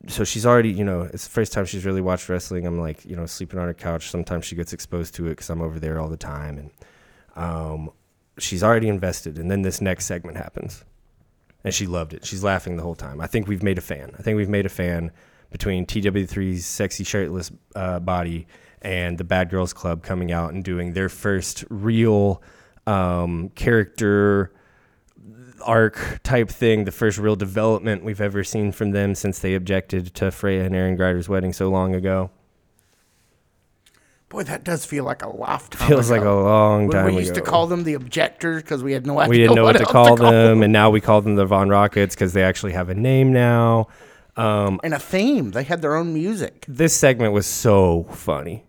Speaker 2: so she's already, you know, it's the first time she's really watched wrestling. I'm like, you know, sleeping on her couch. Sometimes she gets exposed to it because I'm over there all the time, and um, she's already invested. And then this next segment happens, and she loved it. She's laughing the whole time. I think we've made a fan. I think we've made a fan between TW3's sexy shirtless uh, body and the Bad Girls Club coming out and doing their first real um, character arc type thing, the first real development we've ever seen from them since they objected to Freya and Aaron Greider's wedding so long ago.
Speaker 4: Boy, that does feel like a lifetime.
Speaker 2: Feels like a long
Speaker 4: When
Speaker 2: time
Speaker 4: we used
Speaker 2: ago.
Speaker 4: to call them the objectors because we had no idea.
Speaker 2: we didn't know what, to
Speaker 4: else
Speaker 2: call them, and now we call them the Von Rockets because they actually have a name now. Um,
Speaker 4: and a theme. They had their own music.
Speaker 2: this segment was so funny.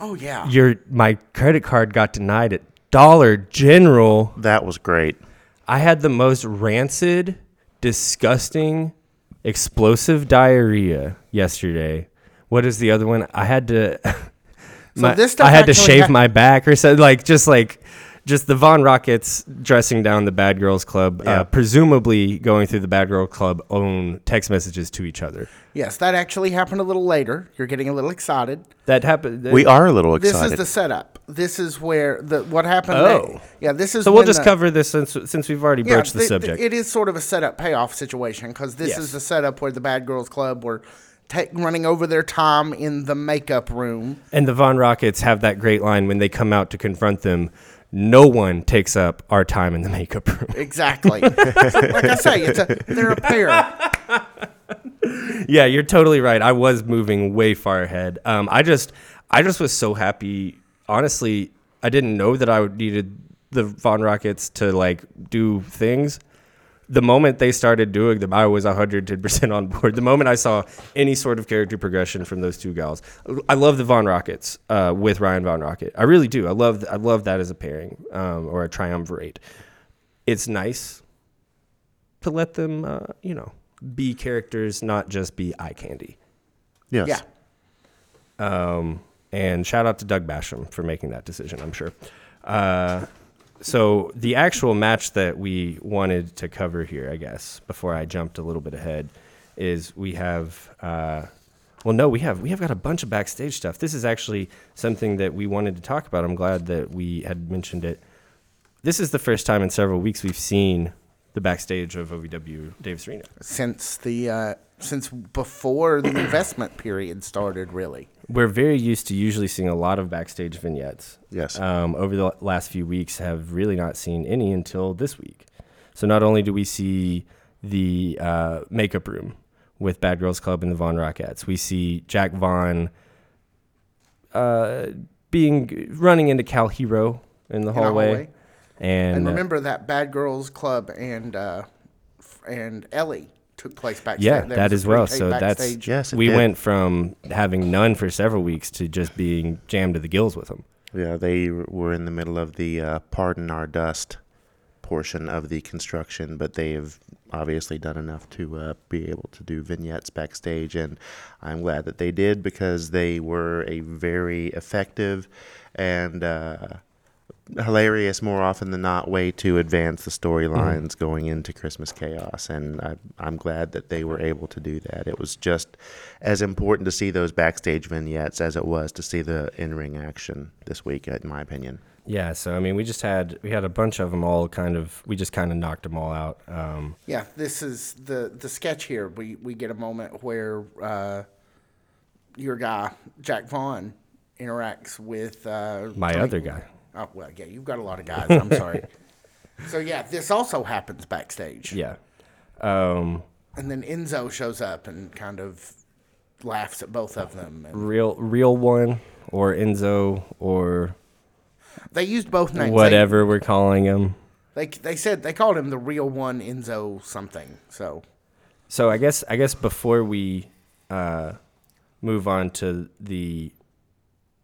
Speaker 4: Oh yeah.
Speaker 2: Your my credit card got denied at Dollar General.
Speaker 3: That was great.
Speaker 2: I had the most rancid, disgusting, explosive diarrhea yesterday. What is the other one? I had to. my-
Speaker 4: this stuff
Speaker 2: I had to
Speaker 4: actually
Speaker 2: shave
Speaker 4: hap-
Speaker 2: my back or something. Like just like, just the Von Rockets dressing down the Bad Girls Club,
Speaker 3: Yeah.
Speaker 2: uh, presumably going through the Bad Girl Club own text messages to each other.
Speaker 4: Yes, that actually happened a little later. You're getting a little excited.
Speaker 2: That happened.
Speaker 3: We are a little excited.
Speaker 4: This
Speaker 3: excited.
Speaker 4: is the setup. This is where the what happened.
Speaker 2: Oh.
Speaker 4: yeah. This is
Speaker 2: So we'll just
Speaker 4: the-
Speaker 2: cover this since since we've already
Speaker 4: Yeah,
Speaker 2: broached the
Speaker 4: th-
Speaker 2: subject.
Speaker 4: It is sort of a setup payoff situation because this
Speaker 2: Yes.
Speaker 4: is the setup where the Bad Girls Club were running over their time in the makeup room.
Speaker 2: And the Von Rockets have that great line when they come out to confront them. No one takes up our time in the makeup room.
Speaker 4: Exactly. Like I say, it's a, they're a pair.
Speaker 2: yeah, you're totally right. I was moving way far ahead. Um, I just, I just was so happy. Honestly, I didn't know that I would needed the Von Rockets to like do things. The moment they started doing them, I was 110% on board. The moment I saw any sort of character progression from those two gals, I love the Von Rockets uh, with Ryan Von Rocket. I really do. I love, I love that as a pairing um, or a triumvirate. It's nice to let them, uh, you know, be characters, not just be eye candy.
Speaker 3: yes.
Speaker 4: Yeah.
Speaker 2: Um, and shout out to Doug Basham for making that decision, I'm sure. Uh, so the actual match that we wanted to cover here, I guess, before I jumped a little bit ahead, is we have. Uh, well, no, we have we have got a bunch of backstage stuff. This is actually something that we wanted to talk about. I'm glad that we had mentioned it. This is the first time in several weeks we've seen the backstage of OVW Davis Arena.
Speaker 4: Since the uh, since before the investment period started, really.
Speaker 2: We're very used to usually seeing a lot of backstage vignettes.
Speaker 3: Yes.
Speaker 2: Um, over the last few weeks, have really not seen any until this week. So not only do we see the uh, makeup room with Bad Girls Club and the Von Rockettes, we see Jack Vaughn uh, being running into Kal Herro in the hallway,
Speaker 4: hallway.
Speaker 2: and,
Speaker 4: And
Speaker 2: uh,
Speaker 4: remember that Bad Girls Club and uh, and Ellie took place backstage.
Speaker 2: Yeah,
Speaker 4: There
Speaker 2: that as well.
Speaker 4: pre-tape
Speaker 2: So that's.
Speaker 3: Yes,
Speaker 2: we
Speaker 3: did.
Speaker 2: went from having none for several weeks to just being jammed to the gills with them.
Speaker 3: Yeah, they were in the middle of the uh, pardon our dust portion of the construction, but they have obviously done enough to uh, be able to do vignettes backstage, and I'm glad that they did because they were a very effective and uh, hilarious more often than not way to advance the storylines going into Christmas Chaos, and I, I'm glad that they were able to do that. It was just as important to see those backstage vignettes as it was to see the in-ring action this week, in my opinion.
Speaker 2: Yeah, so I mean, we just had we had a bunch of them all kind of we just kind of knocked them all out. Um,
Speaker 4: Yeah, this is the the sketch here. We we get a moment where uh, your guy Jack Vaughn interacts with uh,
Speaker 2: my
Speaker 4: Tony-
Speaker 2: other guy.
Speaker 4: Oh well, yeah, you've got a lot of guys. I'm sorry. So yeah, this also happens backstage,
Speaker 2: Yeah. Um,
Speaker 4: and then Enzo shows up and kind of laughs at both of them. And
Speaker 2: real real one or Enzo or
Speaker 4: they used both names. They-
Speaker 2: whatever we're calling him.
Speaker 4: They, they said they called him the real one, Enzo something. So
Speaker 2: So I guess I guess before we uh, move on to the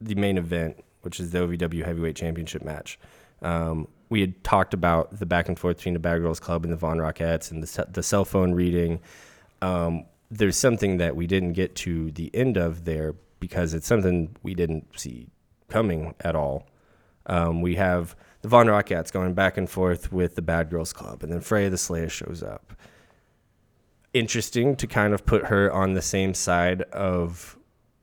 Speaker 2: the main event, which is the OVW Heavyweight Championship match, um, we had talked about the back and forth between the Bad Girls Club and the Von Rockettes and the the cell phone reading. Um, there's something that we didn't get to the end of there because it's something we didn't see coming at all. Um, we have the Von Rockettes going back and forth with the Bad Girls Club, and then Freya the Slayer shows up interesting to kind of put her on the same side of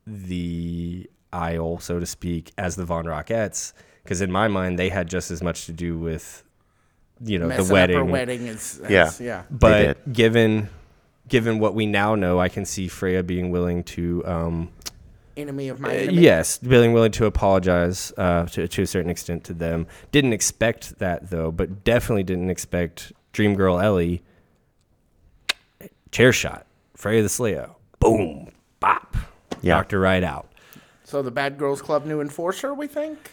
Speaker 2: the aisle, so to speak, as the Von Rockettes. Because in my mind, they had just as much to do with, you know,
Speaker 4: messing
Speaker 2: the wedding.
Speaker 4: up her wedding is, is
Speaker 3: Yeah.
Speaker 4: yeah.
Speaker 2: But given given what we now know, I can see Freya being willing to, um,
Speaker 4: Enemy of my
Speaker 2: uh, yes, being willing to apologize uh, to, to a certain extent to them. Didn't expect that though, but definitely didn't expect Dream Girl Ellie chair shot. Freya the Slayer. Boom. Bop.
Speaker 3: Yeah.
Speaker 2: Knocked her right out.
Speaker 4: So the Bad Girls Club new enforcer, we think.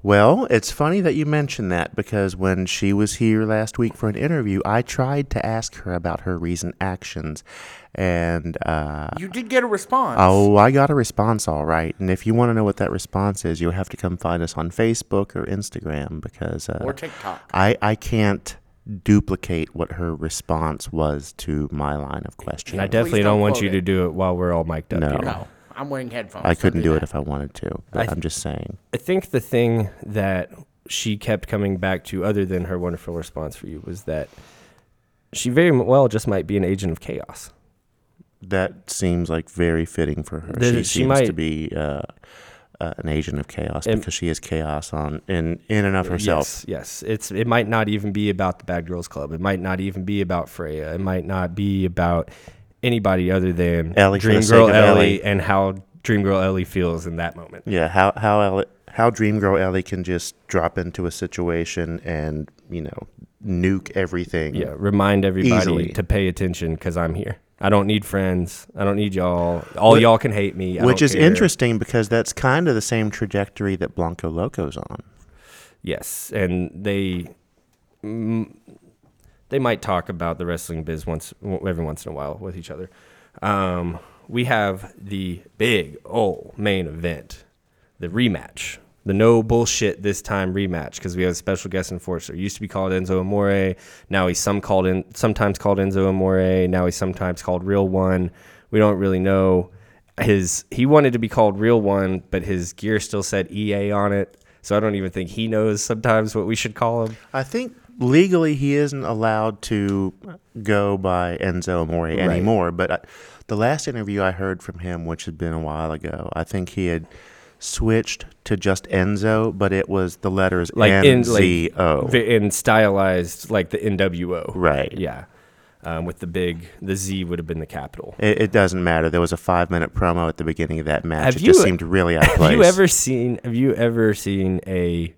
Speaker 3: Well, it's funny that you mention that because when she was here last week for an interview, I tried to ask her about her recent actions, and uh,
Speaker 4: You did get a response.
Speaker 3: oh, I got a response all right. And if you want to know what that response is, you'll have to come find us on Facebook or Instagram because uh,
Speaker 4: or TikTok.
Speaker 3: I I can't duplicate what her response was to my line of
Speaker 2: And I definitely don't
Speaker 4: don't
Speaker 2: want
Speaker 4: quote
Speaker 2: you to do it while we're all mic'd up.
Speaker 3: No.
Speaker 2: Here.
Speaker 4: No, I'm wearing headphones.
Speaker 3: I couldn't do it if I wanted to,
Speaker 2: I
Speaker 3: but
Speaker 2: th-
Speaker 3: I'm just saying.
Speaker 2: I think the thing that she kept coming back to, other than her wonderful response for you, was that she very well just might be an agent of chaos.
Speaker 3: That seems like very fitting for her.
Speaker 2: That
Speaker 3: she
Speaker 2: she
Speaker 3: seems to
Speaker 2: might-
Speaker 3: be uh, uh, an agent of chaos
Speaker 2: And-
Speaker 3: because she is chaos on in in and of herself.
Speaker 2: Yes, yes. It's it might not even be about the Bad Girls Club. It might not even be about Freya. It might not be about anybody other than
Speaker 3: Ellie
Speaker 2: Dream Girl Ellie,
Speaker 3: Ellie.
Speaker 2: and how Dream Girl Ellie feels in that moment.
Speaker 3: Yeah, how how Ellie, how Dream Girl Ellie can just drop into a situation and you know nuke everything.
Speaker 2: Yeah, remind everybody
Speaker 3: Easily.
Speaker 2: to pay attention because I'm here. I don't need friends. I don't need y'all. All
Speaker 3: Wh-
Speaker 2: y'all can hate me. I
Speaker 3: which is
Speaker 2: care.
Speaker 3: interesting because that's kind of the same trajectory that Blanco Loco's on.
Speaker 2: Yes, and they they might talk about the wrestling biz once every once in a while with each other. Um, we have the big old main event, the rematch, the no bullshit this time rematch because we have a special guest enforcer. Used to be called Enzo Amore. Now he's some called in sometimes called Enzo Amore. Now he's sometimes called Real One. We don't really know. His he wanted to be called Real One, but his gear still said EA on it. So I don't even think he knows sometimes what we should call him.
Speaker 3: I think legally he isn't allowed to go by Enzo Amore anymore. But I, the last interview I heard from him, which had been a while ago, I think he had switched to just Enzo, but it was the letters
Speaker 2: Like
Speaker 3: N
Speaker 2: in
Speaker 3: Z
Speaker 2: like
Speaker 3: O.
Speaker 2: in stylized like the NWO.
Speaker 3: Right.
Speaker 2: Yeah. Um, with the big the Z would have been the capital.
Speaker 3: It, it doesn't matter. There was a five minute promo at the beginning of that match.
Speaker 2: Have
Speaker 3: it
Speaker 2: you-
Speaker 3: just seemed really out of place.
Speaker 2: Have you ever seen have you ever seen a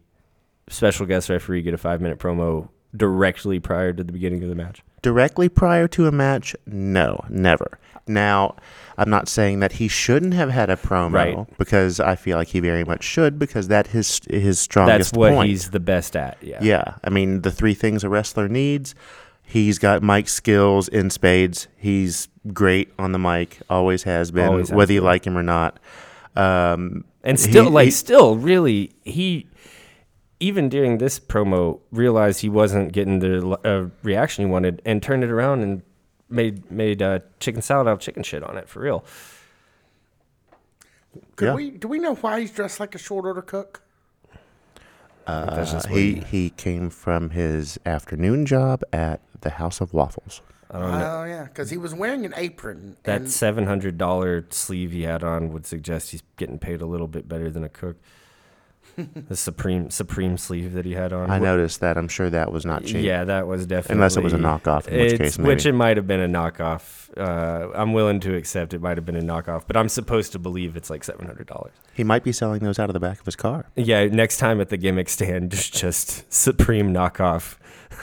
Speaker 2: special guest referee get a 5 minute promo directly prior to the beginning of the match?
Speaker 3: directly prior to a match? No, never. Now, I'm not saying that he shouldn't have had a promo
Speaker 2: Right.
Speaker 3: because I feel like he very much should because that his his strongest
Speaker 2: That's what
Speaker 3: point.
Speaker 2: he's the best at. Yeah.
Speaker 3: Yeah, I mean the three things a wrestler needs. He's got mic skills in spades. He's great on the mic. Always has been,
Speaker 2: Always has
Speaker 3: whether you like him or not. Um,
Speaker 2: And still,
Speaker 3: he-
Speaker 2: like,
Speaker 3: he-
Speaker 2: still, really, he even during this promo realized he wasn't getting the uh, reaction he wanted, and turned it around and made made uh, chicken salad out of chicken shit on it for real.
Speaker 4: Could
Speaker 3: Yeah.
Speaker 4: we? Do we know why he's dressed like a short order cook?
Speaker 3: Uh, he
Speaker 2: he-
Speaker 3: he came from his afternoon job at the House of Waffles.
Speaker 2: I don't know.
Speaker 4: Oh yeah, because he was wearing an apron.
Speaker 2: That seven hundred dollar sleeve he had on would suggest he's getting paid a little bit better than a cook. The supreme supreme sleeve that he had on.
Speaker 3: I
Speaker 2: Wh-
Speaker 3: noticed that. I'm sure that was not cheap.
Speaker 2: Yeah, that was definitely
Speaker 3: Unless it was a knockoff, in which case
Speaker 2: which it might have been a knockoff. Uh, I'm willing to accept it might have been a knockoff, but I'm supposed to believe it's like seven hundred dollars.
Speaker 3: He might be selling those out of the back of his car.
Speaker 2: Yeah, next time at the gimmick stand, just just supreme knockoff.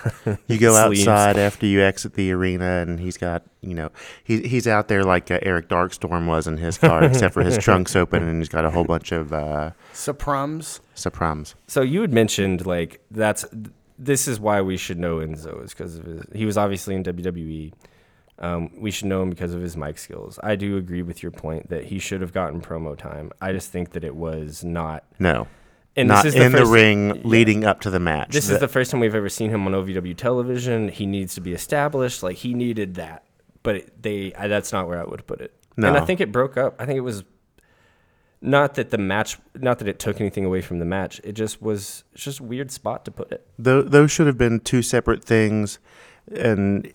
Speaker 3: You go outside after you exit the arena, and he's got, you know, he, he's out there like uh, Eric Darkstorm was in his car, except for his trunk's open, and he's got a whole bunch of uh,
Speaker 4: Suprums.
Speaker 3: Supremes.
Speaker 2: So you had mentioned like that's this is why we should know Enzo is because of his. He was obviously in WWE. Um, we should know him because of his mic skills. I do agree with your point that he should have gotten promo time. I just think that it was not.
Speaker 3: No,
Speaker 2: And
Speaker 3: not
Speaker 2: this is
Speaker 3: in the
Speaker 2: first-
Speaker 3: ring
Speaker 2: yeah.
Speaker 3: leading up to the match.
Speaker 2: This is the first time we've ever seen him on OVW television. He needs to be established. Like he needed that, but it, they I, that's not where I would put it. And I think it broke up. I think it was not that the match, not that it took anything away from the match. It just was it's just a weird spot to put it.
Speaker 3: Tho- those should have been two separate things, and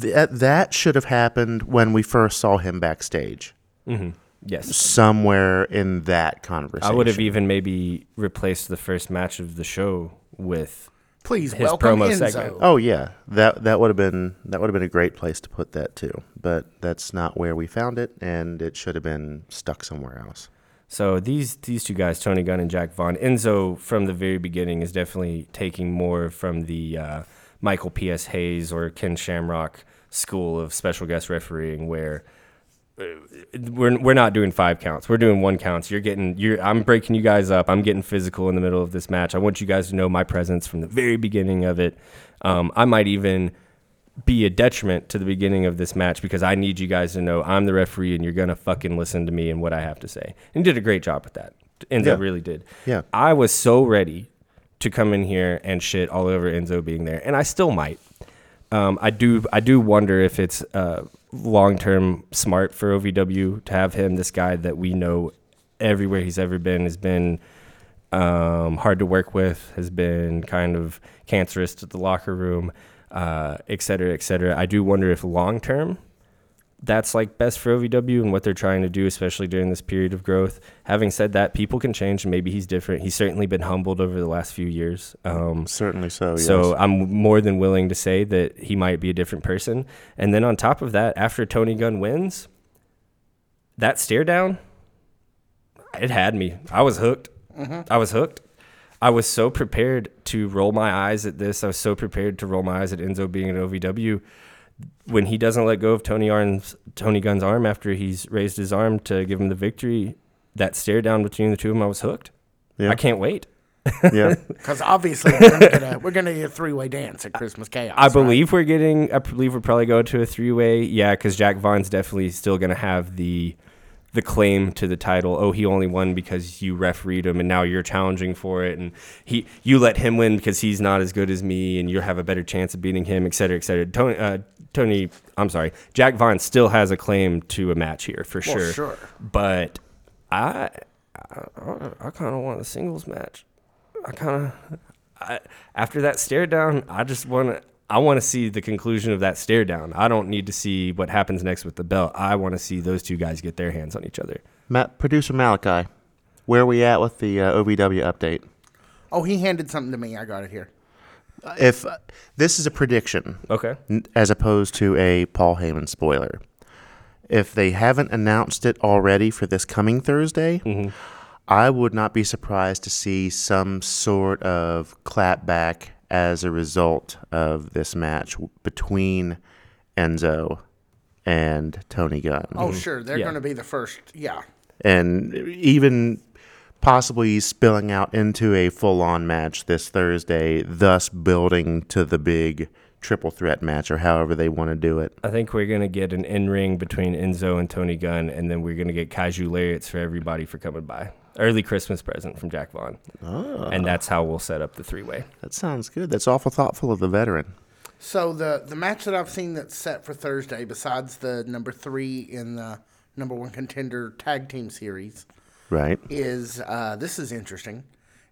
Speaker 3: th- that should have happened when we first saw him backstage.
Speaker 2: Mm-hmm. Yes.
Speaker 3: Somewhere in that conversation,
Speaker 2: I would have even maybe replaced the first match of the show with
Speaker 4: Please
Speaker 2: His
Speaker 4: welcome
Speaker 2: promo
Speaker 4: Enzo.
Speaker 2: segment.
Speaker 3: Oh yeah, that that would have been that would have been a great place to put that too. But that's not where we found it, and it should have been stuck somewhere else.
Speaker 2: so these these two guys, Tony Gunn and Jack Vaughn. Enzo from the very beginning is definitely taking more from the uh, Michael P.S. Hayes or Ken Shamrock school of special guest refereeing, where we're we're not doing five counts. We're doing one counts. You're getting you're I'm breaking you guys up. I'm getting physical in the middle of this match. I want you guys to know my presence from the very beginning of it. Um, I might even be a detriment to the beginning of this match because I need you guys to know I'm the referee and you're gonna fucking listen to me and what I have to say. And did a great job with that. Enzo
Speaker 3: Yeah.
Speaker 2: really did.
Speaker 3: Yeah.
Speaker 2: I was so ready to come in here and shit all over Enzo being there, and I still might. Um, I do. I do wonder if it's uh, long term smart for OVW to have him, this guy that we know everywhere he's ever been, has been um, hard to work with, has been kind of cancerous to the locker room, uh, et cetera, et cetera. I do wonder if long term that's like best for OVW and what they're trying to do, especially during this period of growth. Having said that, people can change and maybe he's different. He's certainly been humbled over the last few years. Um,
Speaker 3: Certainly so. Yes.
Speaker 2: so I'm more than willing to say that he might be a different person. And then on top of that, after Tony Gunn wins, that stare down, it had me. I was hooked. I was hooked. I was so prepared to roll my eyes at this. I was so prepared to roll my eyes at Enzo being an OVW. When he doesn't let go of Tony Arm's Tony Gunn's arm after he's raised his arm to give him the victory, that stare down between the two of them, I was hooked.
Speaker 3: Yeah.
Speaker 2: I can't wait.
Speaker 3: yeah.
Speaker 4: Because obviously we're gonna get a we're gonna get a three way dance at Christmas Chaos.
Speaker 2: I
Speaker 4: right?
Speaker 2: believe we're getting. I believe we're probably going to a three way. Yeah, because Jack Vaughn's definitely still going to have the the claim to the title. Oh, he only won because you refereed him, and now you're challenging for it, and he you let him win because he's not as good as me, and you have a better chance of beating him, et cetera, et cetera. Tony, uh, Tony, I'm sorry, Jack Vaughn still has a claim to a match here for
Speaker 4: Well,
Speaker 2: sure.
Speaker 4: sure.
Speaker 2: But I, I, I kind of want a singles match. I kind of I, after that stare down, I just want to. I want to see the conclusion of that stare down. I don't need to see what happens next with the belt. I want to see those two guys get their hands on each other.
Speaker 3: Matt, producer Malachi, where are we at with the uh, OVW update?
Speaker 4: Oh, he handed something to me. I got it here.
Speaker 3: If uh, this is a prediction,
Speaker 2: Okay.
Speaker 3: n- as opposed to a Paul Heyman spoiler. If they haven't announced it already for this coming Thursday, I would not be surprised to see some sort of clapback as a result of this match between Enzo and Tony Gunn.
Speaker 4: Oh, mm-hmm. sure. They're
Speaker 2: Yeah.
Speaker 4: gonna be the first. Yeah.
Speaker 3: and even possibly spilling out into a full-on match this Thursday, thus building to the big triple threat match or however they want to do it.
Speaker 2: I think we're gonna get an in ring between Enzo and Tony Gunn, and then we're gonna get kaiju lariats for everybody for coming by. Early Christmas present from Jack Vaughn, and that's how we'll set up the three way.
Speaker 3: That sounds good. That's awful thoughtful of the veteran.
Speaker 4: So the the match that I've seen that's set for Thursday, besides the number three in the number one contender tag team series,
Speaker 3: Right.
Speaker 4: is uh, this is interesting.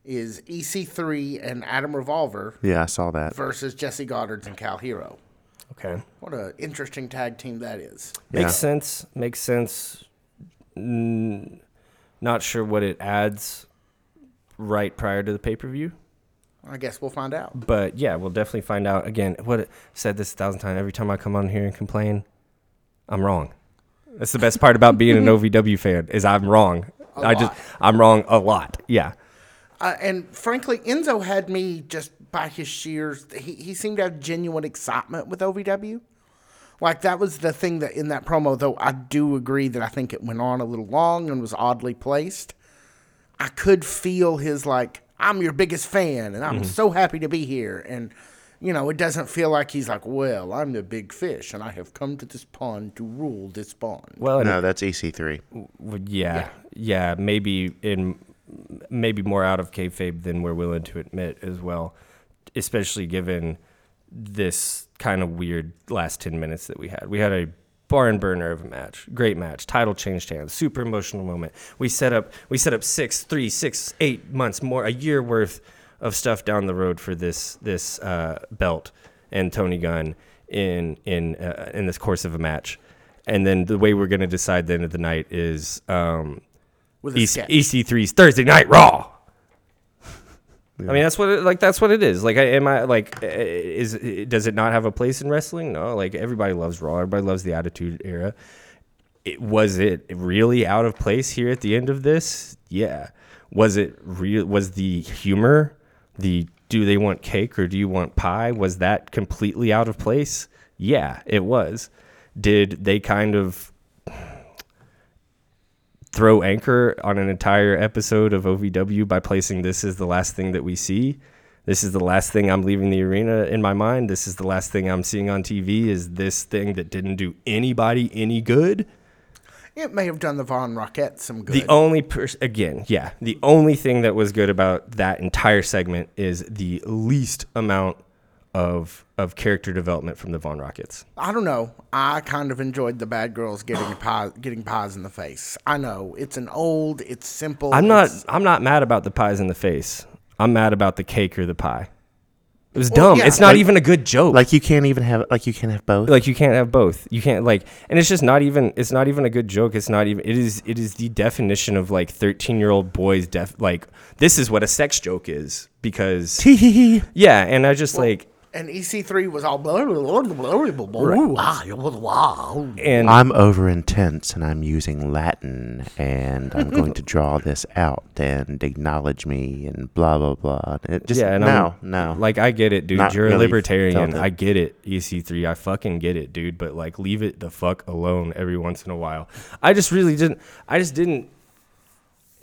Speaker 4: is EC3 and Adam Revolver
Speaker 3: Yeah, I saw that.
Speaker 4: versus Jessie Godderz and Kal Herro.
Speaker 2: Okay.
Speaker 4: What an interesting tag team that is.
Speaker 2: Makes sense. Makes sense. Mm, not sure what it adds right prior to the pay per view.
Speaker 4: I guess we'll find out.
Speaker 2: But yeah, we'll definitely find out. Again, what said this a thousand times. Every time I come on here and complain, I'm wrong. That's the best part about being an OVW fan is I'm wrong.
Speaker 4: A
Speaker 2: I just. I'm wrong a lot. Yeah.
Speaker 4: Uh, and frankly, Enzo had me just by his sheer. He, he seemed to have genuine excitement with OVW. Like that was the thing that in that promo, though I do agree that I think it went on a little long and was oddly placed. I could feel his like, I'm your biggest fan and I'm mm-hmm. so happy to be here. And you know, it doesn't feel like he's like, well, I'm the big fish and I have come to this pond to rule this pond.
Speaker 2: Well, and
Speaker 3: No, that's E EC3.
Speaker 2: Would- yeah, yeah, maybe in maybe more out of kayfabe than we're willing to admit as well, especially given this kind of weird last ten minutes that we had. We had a barn burner of a match, great match, title changed hands, super emotional moment. We set up we set up six, three, six, eight months more, a year worth of stuff down the road for this this uh, belt and Tony Gunn in in uh, in this course of a match. And then the way we're going to decide the end of the night is um,
Speaker 4: With
Speaker 2: EC,
Speaker 4: sketch.
Speaker 2: EC3's Thursday Night Raw. I mean, that's what it, like that's what it is. Like, I, am I like, uh, is does it not have a place in wrestling? No. Like, everybody loves Raw. Everybody loves the Attitude Era. It, was it really out of place here at the end of this? Yeah. Was it real? Was the humor, the do they want cake or do you want pie? Was that completely out of place? Yeah, it was. Did they kind of throw anchor on an entire episode of OVW by placing this as the last thing that we see. This is the last thing I'm leaving the arena in my mind. This is the last thing I'm seeing on TV. Is this thing that didn't do anybody any good?
Speaker 4: It may have done the Von Rockette some good.
Speaker 2: The only person, again, yeah, the only thing that was good about that entire segment is the least amount of of character development from the Von Rockets.
Speaker 4: I don't know. I kind of enjoyed the bad girls getting pie, getting pies in the face. I know it's an old, it's simple.
Speaker 2: I'm not
Speaker 4: it's-
Speaker 2: I'm not mad about the pies in the face. I'm mad about the cake or the pie. It was
Speaker 4: Well,
Speaker 2: dumb.
Speaker 4: yeah,
Speaker 2: it's not
Speaker 3: like-
Speaker 2: even a good joke.
Speaker 3: Like you can't even have like you can't have both.
Speaker 2: like you can't have both you can't like and it's just not even it's not even a good joke it's not even it is it is the definition of like 13 year old boys def like this is what a sex joke is because yeah and i just like
Speaker 4: And EC3 was all blah, blah, blah, blah, blah, blah, blah, blah.
Speaker 2: and
Speaker 3: I'm over intense and I'm using Latin and I'm going to draw this out and acknowledge me and blah blah blah. It just
Speaker 2: yeah and
Speaker 3: no,
Speaker 2: I'm,
Speaker 3: no.
Speaker 2: like i get it dude.
Speaker 3: Not
Speaker 2: you're a libertarian. i get it ec3 i fucking get it dude. But like leave it the fuck alone every once in a while. I just really didn't i just didn't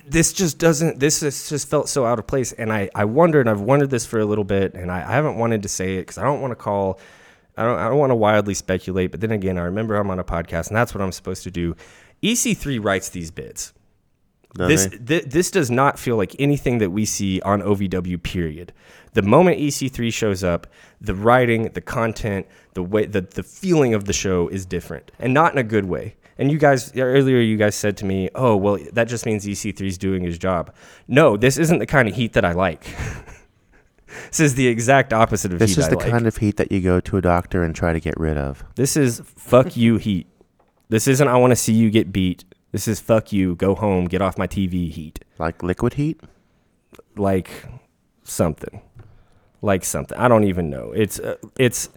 Speaker 2: this just doesn't this is just felt so out of place and i i wondered i've wondered this for a little bit and i, I haven't wanted to say it because i don't want to call i don't i don't want to wildly speculate but then again i remember i'm on a podcast and that's what i'm supposed to do ec3 writes these bits
Speaker 3: Does
Speaker 2: this thi- this does not feel like anything that we see on OVW. Period. The moment EC3 shows up, the writing, the content, the way, the the feeling of the show is different, and not in a good way. And you guys earlier, you guys said to me, "Oh, well, that just means EC3 is doing his job." No, this isn't the kind of heat that I like. this is the exact opposite of
Speaker 3: this
Speaker 2: heat This
Speaker 3: is
Speaker 2: I
Speaker 3: the
Speaker 2: like.
Speaker 3: kind of heat that you go to a doctor and try to get rid of.
Speaker 2: This is fuck you heat. This isn't I want to see you get beat. This is fuck you, go home, get off my TV heat.
Speaker 3: Like liquid heat?
Speaker 2: like something like something i don't even know it's uh, it's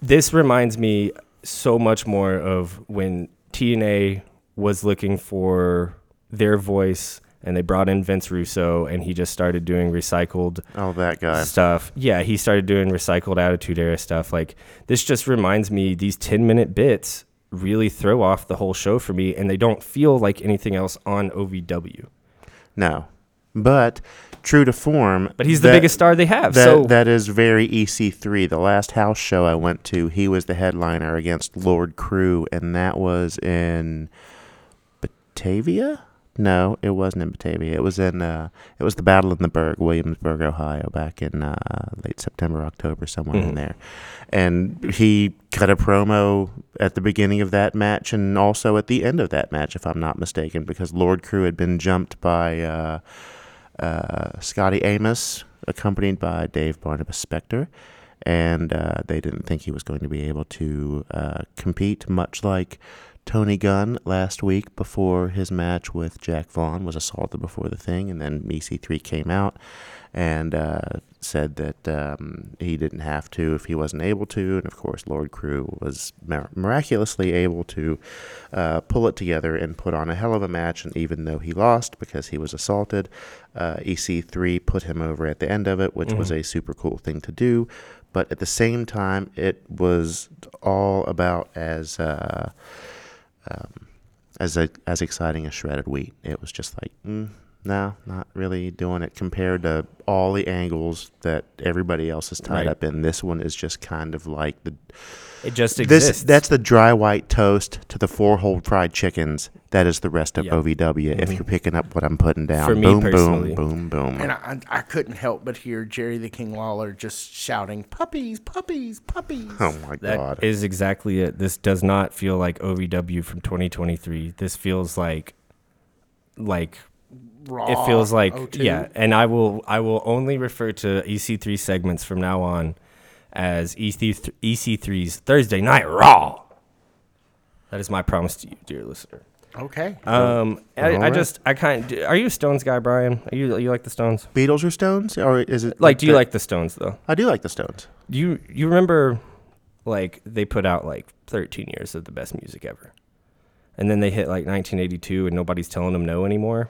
Speaker 2: this reminds me so much more of when tna was looking for their voice and they brought in vince russo and he just started doing recycled
Speaker 3: Oh, that guy.
Speaker 2: stuff yeah he started doing recycled attitude era stuff like this just reminds me these 10 minute bits really throw off the whole show for me and they don't feel like anything else on ovw
Speaker 3: No. But true to form.
Speaker 2: but he's the
Speaker 3: that-
Speaker 2: biggest star they have
Speaker 3: That,
Speaker 2: so
Speaker 3: that is very EC3. The last house show I went to, he was the headliner against Lord Crewe, and that was in Batavia. No, it wasn't in Batavia. It was in uh, it was the Battle in the Berg, Williamsburg, Ohio, back in uh, late September, October, somewhere in
Speaker 2: Mhm.
Speaker 3: there. And he cut a promo at the beginning of that match, and also at the end of that match, if I'm not mistaken, because Lord Crewe had been jumped by. Uh, uh, Scotty Amos, accompanied by Dave Barnabas Spector. And uh, they didn't think he was going to be able to uh, compete, much like Tony Gunn last week before his match with Jack Vaughn was assaulted before the thing, and then EC3 came out and uh, said that um, he didn't have to if he wasn't able to. And of course, Lord Crewe was mir- miraculously able to uh, pull it together and put on a hell of a match. And even though he lost because he was assaulted, uh, EC3 put him over at the end of it, which was a super cool thing to do. But at the same time, it was all about as. Um, as a, as exciting as shredded wheat. It was just like, mm, no, not really doing it compared to all the angles that everybody else is tied
Speaker 2: Right.
Speaker 3: up in. This one is just kind of like the
Speaker 2: It just
Speaker 3: this.
Speaker 2: exists.
Speaker 3: That's the dry white toast to the four whole fried chickens. That is the rest of
Speaker 2: Yeah. Mm-hmm.
Speaker 3: OVW. If you're picking up what I'm putting down,
Speaker 2: For me
Speaker 3: boom,
Speaker 2: personally.
Speaker 3: boom, boom, boom.
Speaker 4: And I, I couldn't help but hear Jerry the King Lawler just shouting, "Puppies, puppies, puppies!"
Speaker 3: oh my
Speaker 2: That is
Speaker 3: god!
Speaker 2: That is exactly it. This does not feel like OVW from 2023. This feels like like
Speaker 4: Raw
Speaker 2: it feels like
Speaker 4: 02.
Speaker 2: yeah, and I will I will only refer to EC3 segments from now on as E EC3, EC3's Thursday Night Raw. That is my promise to you, dear listener.
Speaker 4: Okay.
Speaker 2: Um, I, I
Speaker 3: Alright.
Speaker 2: just I kind of, are you a Stones guy, Brian? Are you you like the Stones?
Speaker 3: Beatles or Stones, or is it
Speaker 2: Like, do you
Speaker 3: the-
Speaker 2: like the Stones though?
Speaker 3: I do like the Stones.
Speaker 2: Do you you remember like they put out like 13 years of the best music ever, and then they hit like 1982 and nobody's telling them no anymore.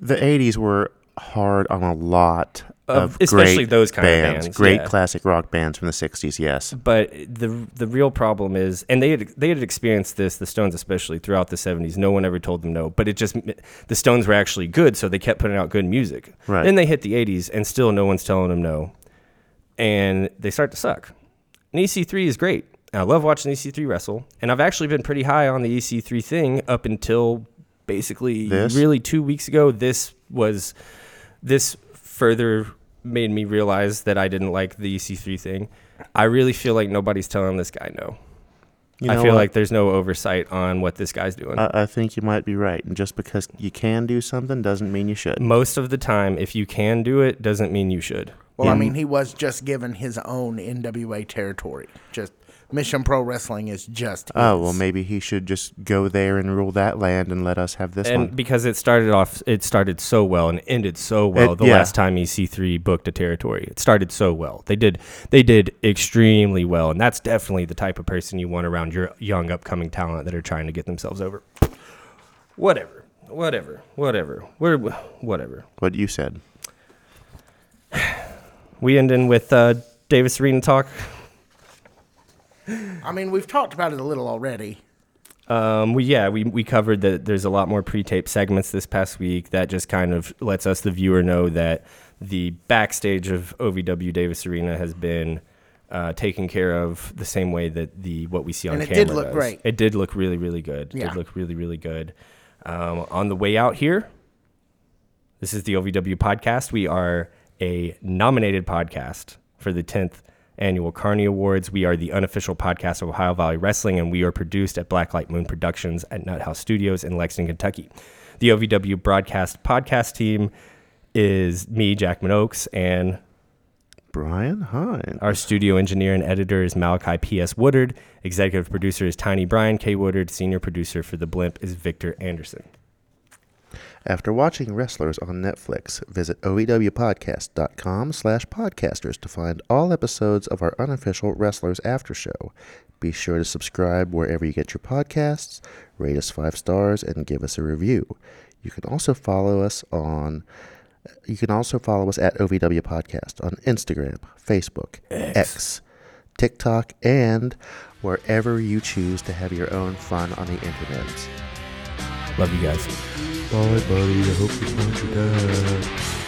Speaker 3: The '80s were hard on a lot
Speaker 2: Of-
Speaker 3: of,
Speaker 2: especially
Speaker 3: great
Speaker 2: those kind of
Speaker 3: bands,
Speaker 2: bands,
Speaker 3: great
Speaker 2: yeah.
Speaker 3: classic rock bands from the '60s. Yes,
Speaker 2: But the the real problem is, and they had they had experienced this, the Stones especially throughout the 70s. No one ever told them no, but it just the Stones were actually good, so they kept putting out good music.
Speaker 3: Right.
Speaker 2: Then they hit the 80s, and still no one's telling them no, and they start to suck. And EC3 is great. I love watching EC3 wrestle, and I've actually been pretty high on the EC3 thing up until basically
Speaker 3: This?
Speaker 2: really two weeks ago. This was this further made me realize that I didn't like the EC3 thing. I really feel like nobody's telling this guy no.
Speaker 3: You
Speaker 2: I feel
Speaker 3: what?
Speaker 2: like there's no oversight on what this guy's doing.
Speaker 3: I, I think you might be right. And just because you can do something doesn't mean you should.
Speaker 2: Most of the time, if you can do it, doesn't mean you should.
Speaker 4: Well, I mean, he was just given his own NWA territory. Just Mission Pro Wrestling is just.
Speaker 3: Oh
Speaker 4: his.
Speaker 3: well, maybe he should just go there and rule that land and let us have this
Speaker 2: and
Speaker 3: one.
Speaker 2: because it started off, it started so well and ended so well.
Speaker 3: It-
Speaker 2: the
Speaker 3: yeah.
Speaker 2: last time EC3 booked a territory, it started so well. They did, they did extremely well, and that's definitely the type of person you want around your young upcoming talent that are trying to get themselves over. Whatever, whatever, whatever. We're whatever.
Speaker 3: What you said.
Speaker 2: We end in with uh, Davis Arena talk.
Speaker 4: I mean, we've talked about it a little already.
Speaker 2: Um, we yeah, we we covered that there's a lot more pre-tape segments this past week. That just kind of lets us, the viewer, know that the backstage of OVW Davis Arena has been uh, taken care of the same way that the what we see on
Speaker 4: And it
Speaker 2: camera
Speaker 4: did look
Speaker 2: does.
Speaker 4: great.
Speaker 2: It did look really really good. It
Speaker 4: Yeah.
Speaker 2: did look really really good. Um, on the way out here, this is the OVW podcast. We are a nominated podcast for the 10th annual Carney Awards. We are the unofficial podcast of Ohio Valley Wrestling, and we are produced at Blacklight Moon Productions at Nut House Studios in Lexington, Kentucky. The OVW broadcast podcast team is me, Jackman Ochs, and
Speaker 3: Brian Hines.
Speaker 2: our studio engineer and editor is Malachi P.S. Woodard. Executive producer is Tyni Brian K. Woodard. Senior producer for The Blimp is Victor Anderson.
Speaker 3: After watching Wrestlers on Netflix, visit ovwpodcast.com slash podcasters to find all episodes of our unofficial Wrestlers After Show. Be sure to subscribe wherever you get your podcasts, rate us five stars, and give us a review. You can also follow us on you can also follow us at OVW Podcast on Instagram, Facebook, X, TikTok, and wherever you choose to have your own fun on the internet.
Speaker 2: Love you guys.
Speaker 3: Bye, buddy. I hope you found your dad.